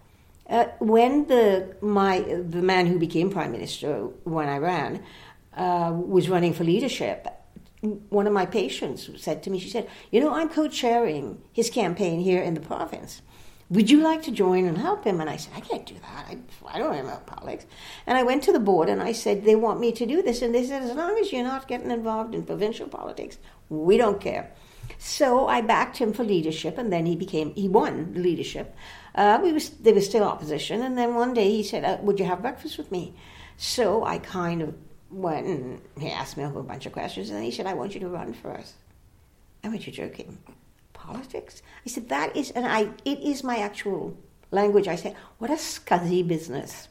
Uh, when the my the man who became prime minister when I ran uh, was running for leadership, one of my patients said to me, she said, "You know, I'm co-chairing his campaign here in the province." Would you like to join and help him? And I said, I can't do that. I, I don't know about politics. And I went to the board and I said, they want me to do this. And they said, as long as you're not getting involved in provincial politics, we don't care. So I backed him for leadership, and then he became he won the leadership. Uh, we was there was still opposition, and then one day he said, uh, "Would you have breakfast with me?" So I kind of went, and he asked me a whole bunch of questions, and he said, "I want you to run for us." I went, "You're joking." Politics? I said, that is, and I, it is my actual language. I said, what a scuzzy business.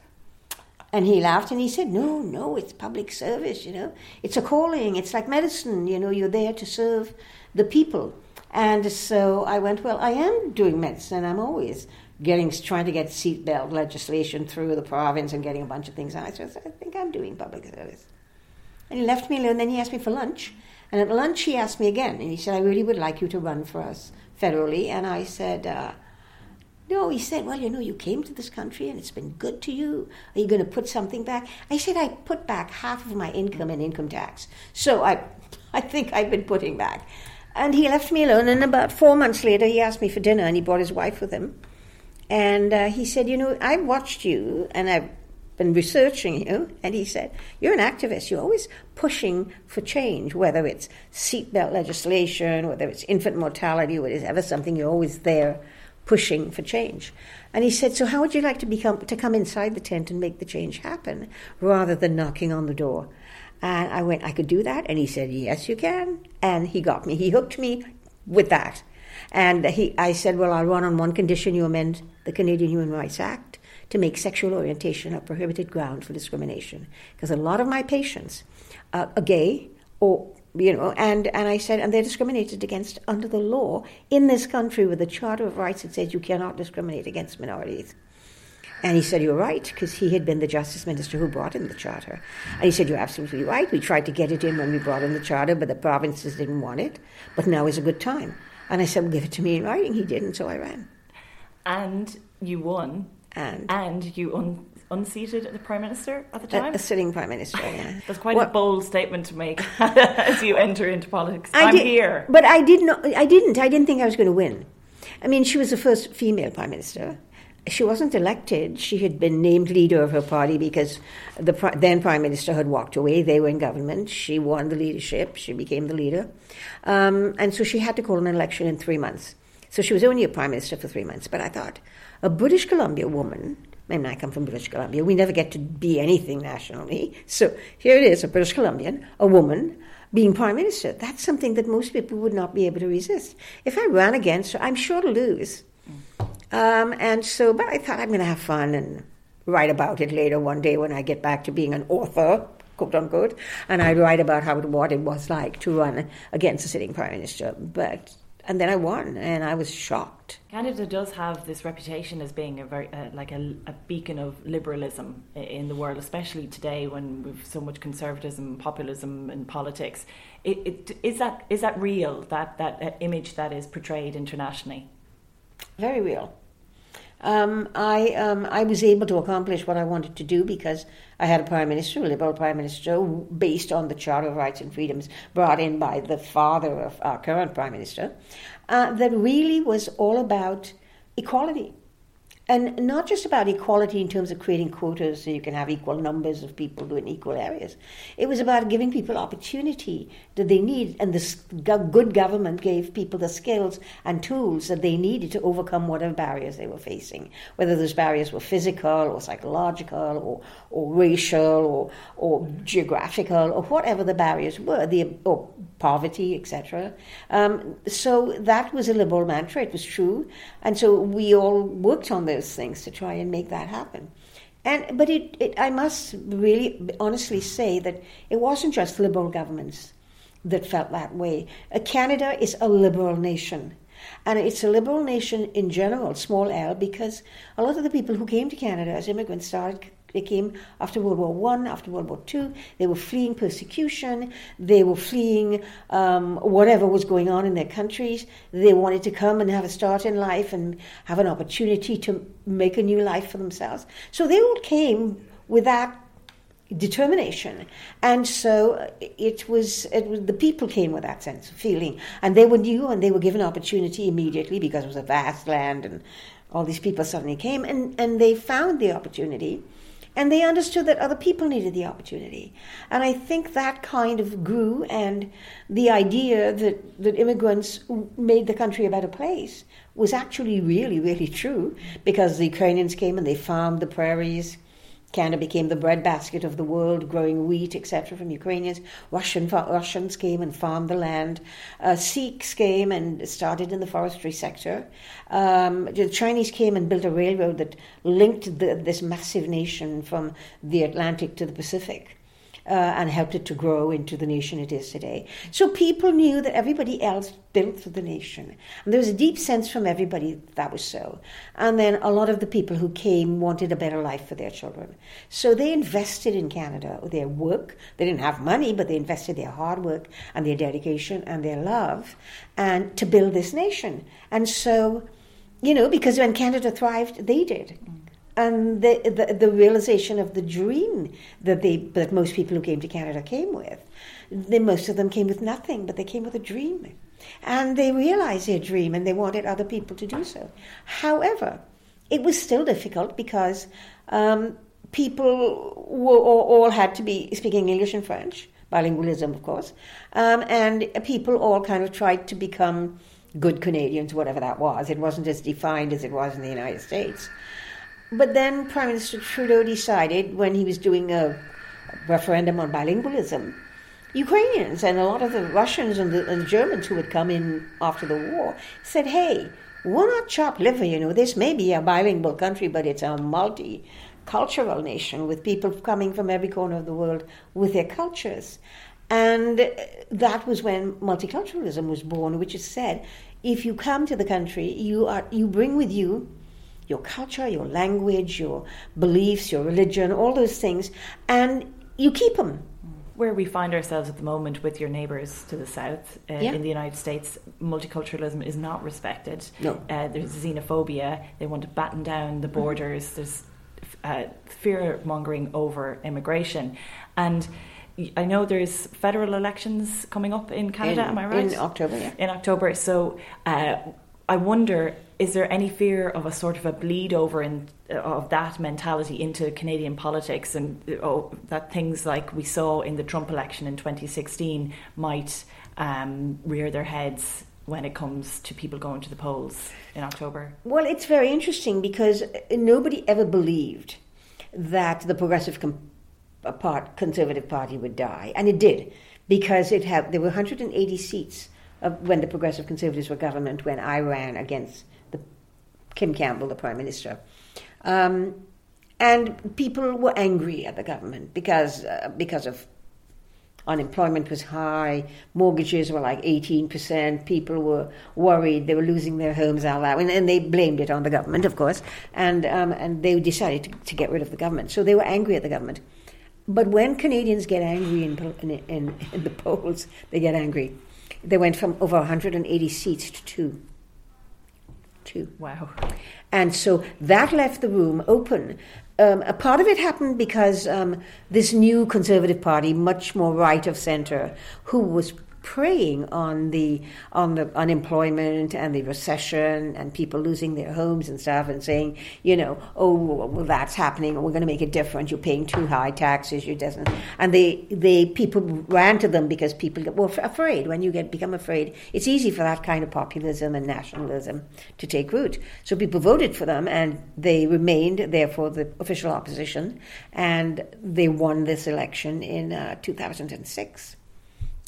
And he laughed and he said, no, no, it's public service, you know. It's a calling. It's like medicine, you know, you're there to serve the people. And so I went, well, I am doing medicine. I'm always getting, trying to get seatbelt legislation through the province and getting a bunch of things. And I said, I think I'm doing public service. And he left me alone. Then he asked me for lunch. And at lunch, he asked me again, and he said, I really would like you to run for us federally. And I said, uh, No. He said, Well, you know, you came to this country and it's been good to you. Are you going to put something back? I said, I put back half of my income in income tax. So I, I think I've been putting back. And he left me alone. And about four months later, he asked me for dinner, and he brought his wife with him. And uh, he said, You know, I've watched you, and I've been researching you, and he said, You're an activist. You're always pushing for change, whether it's seatbelt legislation, whether it's infant mortality, whatever something, you're always there pushing for change. And he said, So how would you like to become to come inside the tent and make the change happen rather than knocking on the door? And I went, I could do that. And he said, Yes, you can. And he got me. He hooked me with that. And he, I said, Well, I'll run on one condition you amend the Canadian Human Rights Act to make sexual orientation a prohibited ground for discrimination. Because a lot of my patients uh, are gay or you know, and, and I said, and they're discriminated against under the law in this country with the Charter of Rights that says you cannot discriminate against minorities. And he said, You're right, because he had been the justice minister who brought in the charter. And he said, You're absolutely right. We tried to get it in when we brought in the charter, but the provinces didn't want it. But now is a good time. And I said, Well, give it to me in writing. He did, and so I ran.
And you won
and
and you un- unseated the prime minister at the time.
a sitting prime minister. Yeah.
That's quite
Well-
a bold statement to make as you enter into politics.
I
I'm
did-
here.
But I did not. I didn't. I didn't think I was going to win. I mean, she was the first female prime minister. She wasn't elected. She had been named leader of her party because the pri- then prime minister had walked away. They were in government. She won the leadership. She became the leader, um, and so she had to call an election in three months. So she was only a prime minister for three months. But I thought, a British Columbia woman. And I come from British Columbia. We never get to be anything nationally. So here it is, a British Columbian, a woman, being prime minister. That's something that most people would not be able to resist. If I ran against her, I'm sure to lose. Um, and so, but I thought I'm going to have fun and write about it later one day when I get back to being an author, quote unquote, and I'd write about how what it was like to run against a sitting prime minister. But and then I won, and I was shocked.
Canada does have this reputation as being a very uh, like a, a beacon of liberalism in the world, especially today when we've so much conservatism, populism in politics. It, it, is that is that real? That that uh, image that is portrayed internationally.
Very real. Um, I um, I was able to accomplish what I wanted to do because I had a prime minister, a liberal prime minister, based on the Charter of Rights and Freedoms brought in by the father of our current prime minister, uh, that really was all about equality. And not just about equality in terms of creating quotas so you can have equal numbers of people doing equal areas. It was about giving people opportunity that they need, and this go- good government gave people the skills and tools that they needed to overcome whatever barriers they were facing, whether those barriers were physical or psychological or, or racial or, or geographical or whatever the barriers were, the, or poverty, etc. Um, so that was a liberal mantra, it was true. And so we all worked on those things to try and make that happen. And, but it, it, I must really honestly say that it wasn't just liberal governments that felt that way. Uh, Canada is a liberal nation. And it's a liberal nation in general, small l, because a lot of the people who came to Canada as immigrants started they came after World War One, after World War Two. They were fleeing persecution. They were fleeing um, whatever was going on in their countries. They wanted to come and have a start in life and have an opportunity to make a new life for themselves. So they all came with that determination and so it was it was the people came with that sense of feeling and they were new and they were given opportunity immediately because it was a vast land and all these people suddenly came and and they found the opportunity and they understood that other people needed the opportunity. And i think that kind of grew and the idea that that immigrants made the country a better place was actually really really true because the ukrainians came and they farmed the prairies Canada became the breadbasket of the world, growing wheat, etc., from Ukrainians. Russian Russians came and farmed the land. Uh, Sikhs came and started in the forestry sector. Um, the Chinese came and built a railroad that linked the, this massive nation from the Atlantic to the Pacific. Uh, and helped it to grow into the nation it is today. So people knew that everybody else built the nation. And there was a deep sense from everybody that, that was so. And then a lot of the people who came wanted a better life for their children. So they invested in Canada, their work. They didn't have money, but they invested their hard work and their dedication and their love and to build this nation. And so, you know, because when Canada thrived, they did and the, the, the realization of the dream that they that most people who came to Canada came with. They, most of them came with nothing, but they came with a dream, and they realized their dream, and they wanted other people to do so. However, it was still difficult because um, people were, all, all had to be speaking English and French, bilingualism, of course, um, and people all kind of tried to become good Canadians, whatever that was. It wasn't as defined as it was in the United States. But then Prime Minister Trudeau decided when he was doing a referendum on bilingualism, Ukrainians and a lot of the Russians and the, and Germans who had come in after the war said, hey, we're not chopped liver, you know. This may be a bilingual country, but it's a multicultural nation with people coming from every corner of the world with their cultures. And that was when multiculturalism was born, which is said, if you come to the country, you are you bring with you your culture, your language, your beliefs, your religion, all those things, and you keep them.
Where we find ourselves at the moment with your neighbours to the south uh,
Yeah.
in the United States, multiculturalism is not respected.
No.
Uh, there's xenophobia. They want to batten down the borders. There's uh, fear mongering over immigration. And I know there's federal elections coming up in Canada,
In-
am I right?
in October, yeah.
In October. So uh, I wonder, is there any fear of a sort of a bleed over in, of that mentality into Canadian politics and oh, that things like we saw in the Trump election in 2016 might um, rear their heads when it comes to people going to the polls in October?
Well, it's very interesting because nobody ever believed that the Progressive Com- uh, part, Conservative Party would die, and it did because it had there were 180 seats of when the Progressive Conservatives were government when I ran against Kim Campbell, the Prime Minister. Um, and people were angry at the government because uh, because of unemployment was high, mortgages were like 18%, people were worried, they were losing their homes, all that, and, and they blamed it on the government, of course, and, um, and they decided to, to get rid of the government. So they were angry at the government. But when Canadians get angry in, in, in, in the polls, they get angry. They went from over 180 seats to two. Two.
Wow.
And so that left the room open. Um, a part of it happened because um, this new Conservative Party, much more right of centre, who was preying on the on the unemployment and the recession and people losing their homes and stuff and saying you know oh well that's happening. We're going to make it different you're paying too high taxes. You doesn't and they they people ran to them because people well afraid. When you get become afraid it's easy for that kind of populism and nationalism to take root. So people voted for them and they remained therefore the official opposition. And they won this election in uh, 2006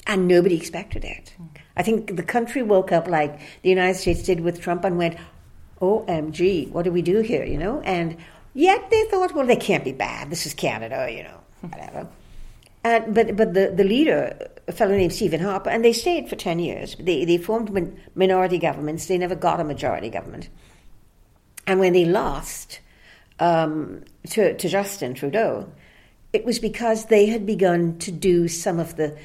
and nobody expected it. I think the country woke up like the United States did with Trump and went, "OMG, what do we do here?" You know, and yet they thought, "Well, they can't be bad. This is Canada, you know, whatever." And, but but the, the leader, a fellow named Stephen Harper, and they stayed for ten years. They they formed min- minority governments. They never got a majority government. And when they lost um, to to Justin Trudeau, it was because they had begun to do some of the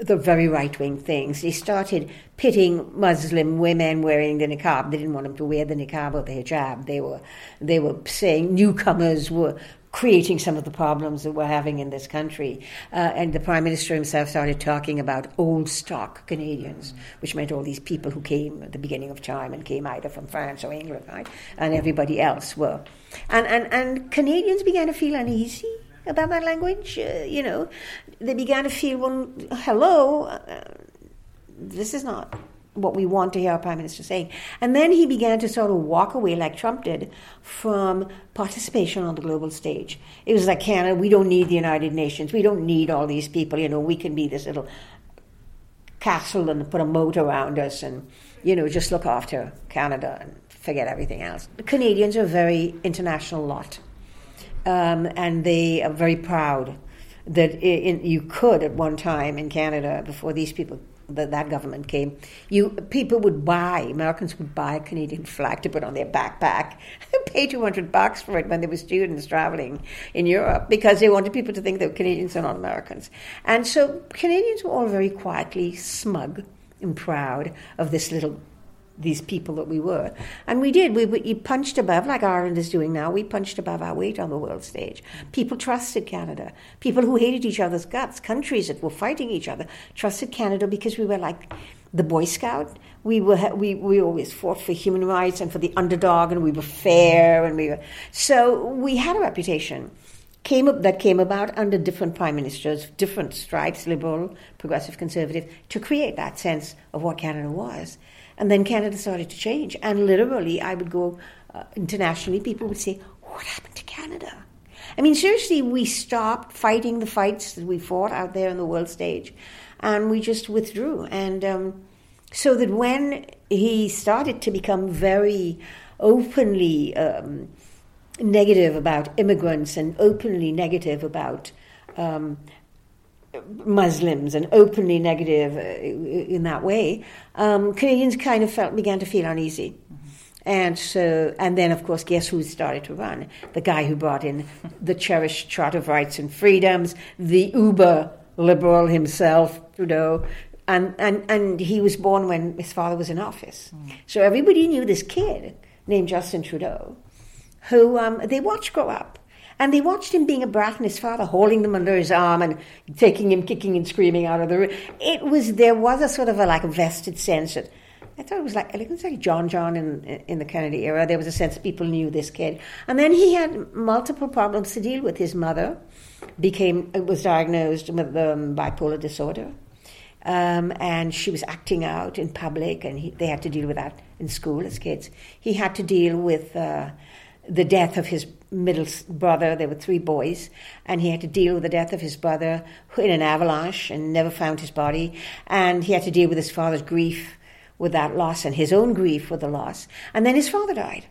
the very right wing things. They started pitting Muslim women wearing the niqab. They didn't want them to wear the niqab or the hijab. They were they were saying newcomers were creating some of the problems that we're having in this country. Uh, and the Prime Minister himself started talking about old stock Canadians, which meant all these people who came at the beginning of time and came either from France or England, right? And everybody else were. And, and, and Canadians began to feel uneasy about that language. Uh, you know, they began to feel, well, hello, uh, this is not what we want to hear our prime minister saying. And then he began to sort of walk away, like Trump did, from participation on the global stage. It was like Canada, we don't need the United Nations, we don't need all these people. You know, we can be this little castle and put a moat around us, and you know, just look after Canada and forget everything else. The Canadians are a very international lot um, and they are very proud that in, you could at one time in Canada before these people that that government came, you people would buy Americans would buy a Canadian flag to put on their backpack, pay two hundred bucks for it when they were students traveling in Europe because they wanted people to think that Canadians are not Americans, and so Canadians were all very quietly smug and proud of this little these people that we were. And we did. We, we punched above, like Ireland is doing now, we punched above our weight on the world stage. People trusted Canada. People who hated each other's guts, countries that were fighting each other, trusted Canada because we were like the Boy Scout. We were we, we always fought for human rights and for the underdog, and we were fair, and we were so we had a reputation. Came up, that came about under different prime ministers, different stripes, liberal, progressive, conservative, to create that sense of what Canada was. And then Canada started to change. And literally, I would go uh, internationally, people would say, What happened to Canada? I mean, seriously, we stopped fighting the fights that we fought out there on the world stage and we just withdrew. And um, so that when he started to become very openly um, negative about immigrants and openly negative about um, Muslims and openly negative uh, in that way, um, Canadians kind of felt began to feel uneasy. And so, and then of course, guess who started to run? The guy who brought in the cherished Charter of Rights and Freedoms, the uber liberal himself, Trudeau, and, and, and he was born when his father was in office. Mm. So everybody knew this kid named Justin Trudeau, who um, they watched grow up. And they watched him being a brat and his father holding them under his arm and taking him kicking and screaming out of the room. It was, there was a sort of a like vested sense that I thought it was like it was like John John in in the Kennedy era. There was a sense people knew this kid, and then he had multiple problems to deal with. His mother became was diagnosed with um, bipolar disorder, um, and she was acting out in public, and he, they had to deal with that in school as kids. He had to deal with. Uh, the death of his middle brother. There were three boys, and he had to deal with the death of his brother in an avalanche and never found his body. And he had to deal with his father's grief with that loss and his own grief with the loss. And then his father died.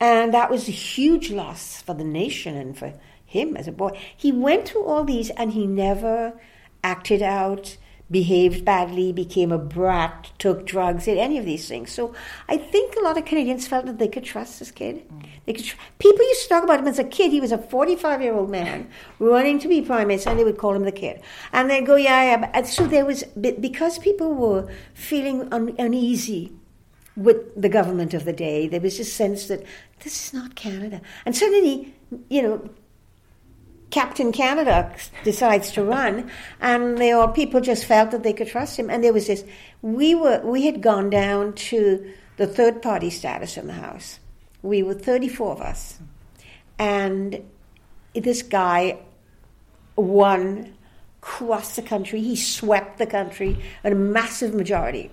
And that was a huge loss for the nation and for him as a boy. He went through all these and he never acted out behaved badly, became a brat, took drugs, did any of these things. So I think a lot of Canadians felt that they could trust this kid. They could. Tr- People used to talk about him as a kid. He was a 45 year old man running to be prime minister, and they would call him the kid. And they'd go, yeah, yeah. And so there was because people were feeling un- uneasy with the government of the day. There was this sense that this is not Canada, and suddenly, you know, Captain Canada decides to run, and they all people just felt that they could trust him. And there was this. We were we had gone down to the third party status in the house. We were thirty four of us, and this guy won across the country. He swept the country at a massive majority.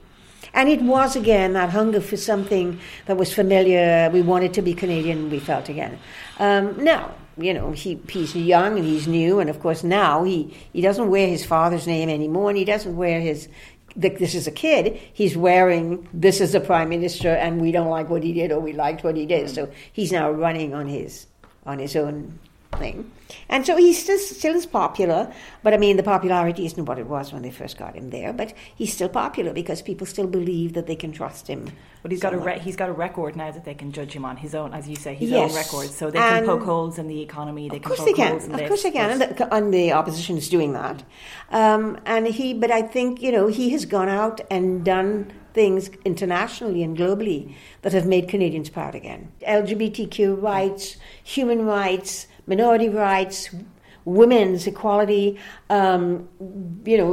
And it was again that hunger for something that was familiar. We wanted to be Canadian. We felt again. Um, now, you know, he, he's young and he's new, and of course now he, he doesn't wear his father's name anymore, and he doesn't wear his this is a kid. He's wearing this is a prime minister, and we don't like what he did, or we liked what he did. Mm. So he's now running on his on his own thing. And so he's still, still is popular, but I mean, the popularity isn't what it was when they first got him there, but he's still popular because people still believe that they can trust him.
But he's got a re- he's got a record now that they can judge him on his own, as you say, his yes. own record. So they can poke holes in the economy. They can poke they can.
holes in Of course they can, and the, and the, opposition is doing that. Um, and he, but I think you know he has gone out and done things internationally and globally that have made Canadians proud again. LGBTQ rights, human rights, minority rights, women's equality, um, you know,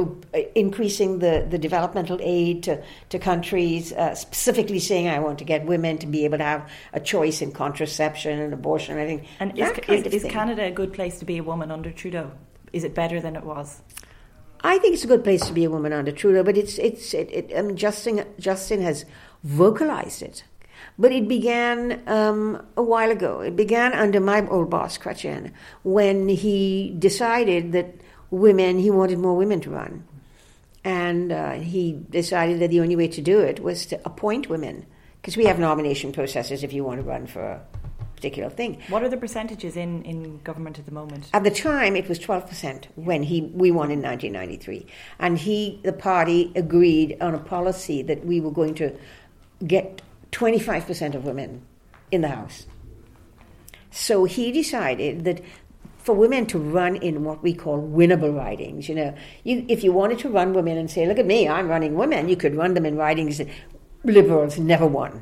increasing the, the developmental aid to, to countries, uh, specifically saying I want to get women to be able to have a choice in contraception and abortion and everything.
And is, is, is Canada a good place to be a woman under Trudeau? Is it better than it was?
I think it's a good place to be a woman under Trudeau, but it's it's it, it I mean, Justin Justin has vocalized it but it began um, a while ago. It began under my old boss, Chrétien, when he decided that women, he wanted more women to run. And uh, he decided that the only way to do it was to appoint women, because we have nomination processes if you want to run for a particular thing.
What are the percentages in, in government at the moment?
At the time, it was 12% when he, we won in 1993. And he, the party, agreed on a policy that we were going to get 25% of women in the House. So he decided that for women to run in what we call winnable ridings, you know, you, if you wanted to run women and say, look at me, I'm running women, you could run them in ridings that liberals never won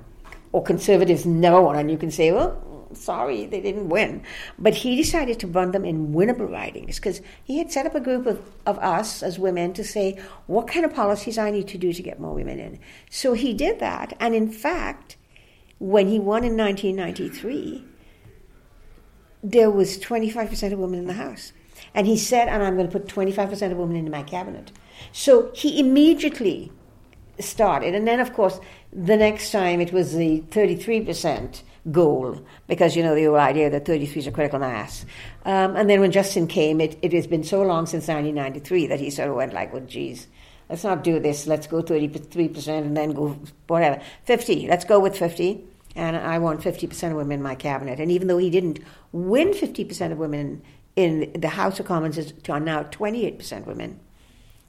or conservatives never won. And you can say, well, sorry, they didn't win. But he decided to run them in winnable ridings because he had set up a group of, of us as women to say, what kind of policies I need to do to get more women in. So he did that. And in fact, when he won in 1993, there was 25% of women in the House. And he said, and I'm going to put 25% of women into my cabinet. So he immediately started. And then, of course, the next time it was the 33% goal because you know the whole idea that 33 is a critical mass. Um, and then when Justin came, it, it has been so long since 1993 that he sort of went like, well, geez, let's not do this. Let's go 33% and then go whatever. 50, let's go with 50. And I want 50% of women in my cabinet. And even though he didn't win 50% of women in the House of Commons is to now 28% women,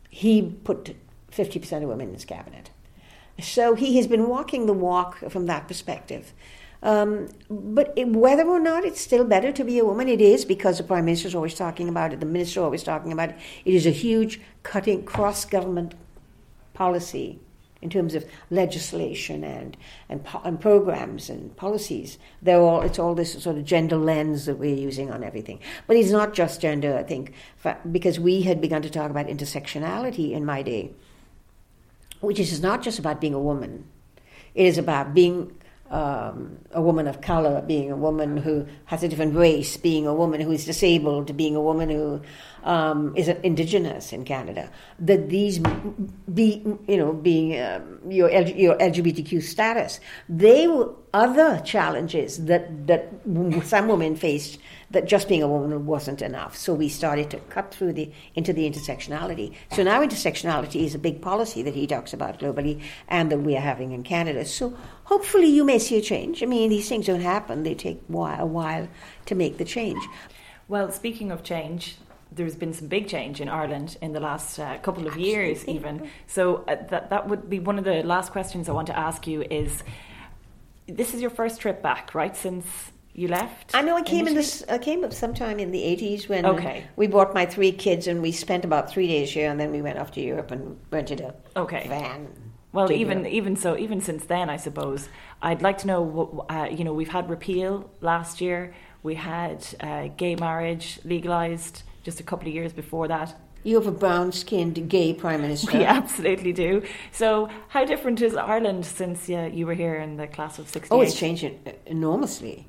he put 50% of women in his cabinet. So he has been walking the walk from that perspective. Um, but it, whether or not it's still better to be a woman, it is because the prime minister is always talking about it, the minister is always talking about it. It is a huge cutting cross government policy in terms of legislation and and, and programs and policies. They're all it's all this sort of gender lens that we're using on everything. But it's not just gender, I think, fa- because we had begun to talk about intersectionality in my day, which is not just about being a woman. It is about being um, a woman of color, being a woman who has a different race, being a woman who is disabled, being a woman who um, is indigenous in Canada. That these be you know being um, your your LGBTQ status, they were other challenges that that some women faced that just being a woman wasn't enough. So we started to cut through the into the intersectionality. So now intersectionality is a big policy that he talks about globally and that we are having in Canada. So hopefully you may see a change. I mean, these things don't happen; they take a while to make the change.
Well, speaking of change, there's been some big change in Ireland in the last uh, couple of years, even. So uh, that that would be one of the last questions I want to ask you. Is this is your first trip back, right? Since you left?
I know I came in this. I came up sometime in the eighties when
Okay.
we brought my three kids and we spent about three days here, and then we went off to Europe and rented a
Okay.
van.
Well, even
Europe.
even so, even since then, I suppose I'd like to know. What, uh, you know, we've had repeal last year. We had uh, gay marriage legalized just a couple of years before that.
you have a brown-skinned gay prime minister.
We absolutely do. So, how different is Ireland since uh, you were here in the class of '68?
Oh, it's changed en- enormously.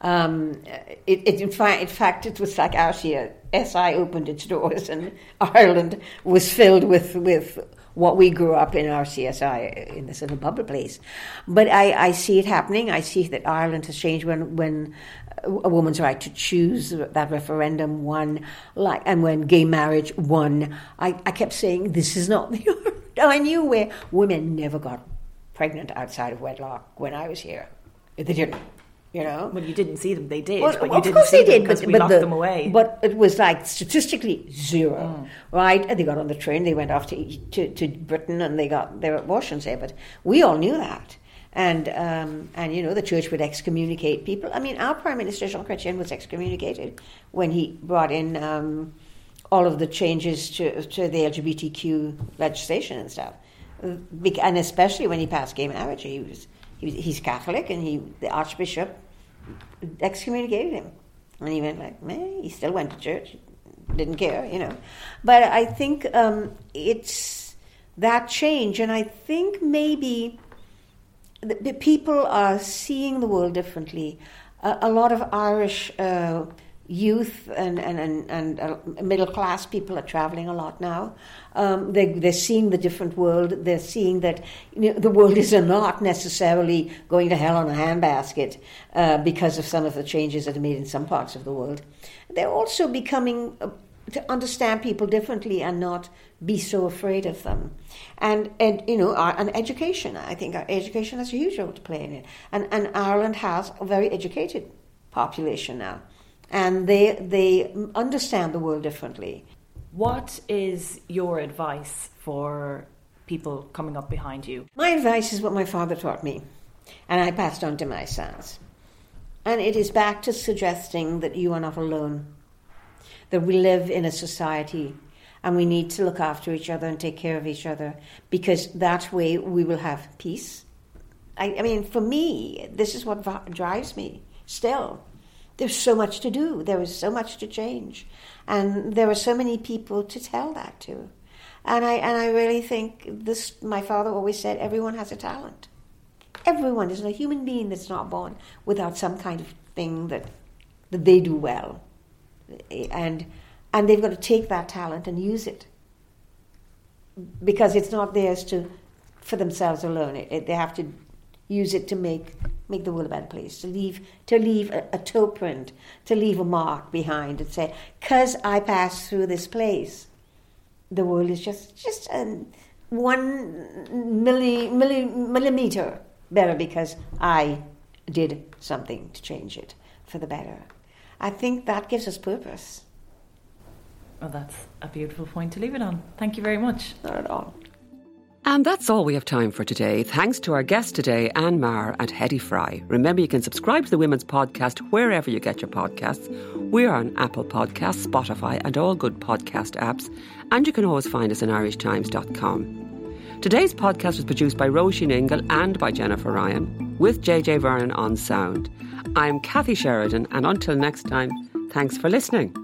Um, it, it, in, fact, in fact, it was like RCA. SI opened its doors, and Ireland was filled with with what we grew up in RCSI in this little bubble place. But I, I see it happening. I see that Ireland has changed when when a woman's right to choose that referendum won, like, and when gay marriage won. I, I kept saying this is not the. I knew where women never got pregnant outside of wedlock when I was here. They didn't, you know.
Well, you didn't see them; they did,
Well,
but you
of
didn't
course
see
they
them
did,
because
but,
we
but
locked
the,
them away.
But it was like statistically zero, mm. right? And they got on the train, they went off to, to to Britain, and they got their abortions there. But we all knew that, and um, and you know the church would excommunicate people. I mean, our prime minister Jean Chrétien was excommunicated when he brought in. Um, all of the changes to, to the LGBTQ legislation and stuff, and especially when he passed gay marriage, he was, he was he's Catholic, and he the Archbishop excommunicated him. And he went like, man, he still went to church, didn't care, you know. But I think um, it's that change, and I think maybe the, the people are seeing the world differently. A, a lot of Irish uh, youth and and and, and uh, middle class people are traveling a lot now. Um, they they're seeing the different world. They're seeing that you know, the world is not necessarily going to hell on a handbasket uh, because of some of the changes that are made in some parts of the world. They're also becoming. Uh, to understand people differently and not be so afraid of them. And, and you know, our, and education, I think our education has a huge role to play in it. And, and Ireland has a very educated population now. And they, they understand the world differently.
What is your advice for people coming up behind you?
My advice is what my father taught me, and I passed on to my sons. And it is back to suggesting that you are not alone, that we live in a society and we need to look after each other and take care of each other because that way we will have peace. I, I mean, for me, this is what drives me still. There's so much to do, there is so much to change, and there are so many people to tell that to. And I, and I really think this, my father always said, everyone has a talent. Everyone is a human being that's not born without some kind of thing that, that they do well. And, and they've got to take that talent and use it. Because it's not theirs to, for themselves alone. It, it- they have to use it to make, make the world a better place, to leave, to leave a, a toe print, to leave a mark behind and say, because I passed through this place, the world is just just um, one milli, milli, millimeter better because I did something to change it for the better. I think that gives us purpose.
Oh, that's a beautiful point to leave it on. Thank you very much.
Not at all.
And that's all we have time for today. Thanks to our guest today, Anne Maher and Hedy Fry. Remember, you can subscribe to the Women's Podcast wherever you get your podcasts. We're on Apple Podcasts, Spotify, and all good podcast apps. And you can always find us on irishtimes.com. Today's podcast was produced by Roisin Ingle and by Jennifer Ryan, with JJ Vernon on sound. I'm Kathy Sheridan, and until next time, thanks for listening.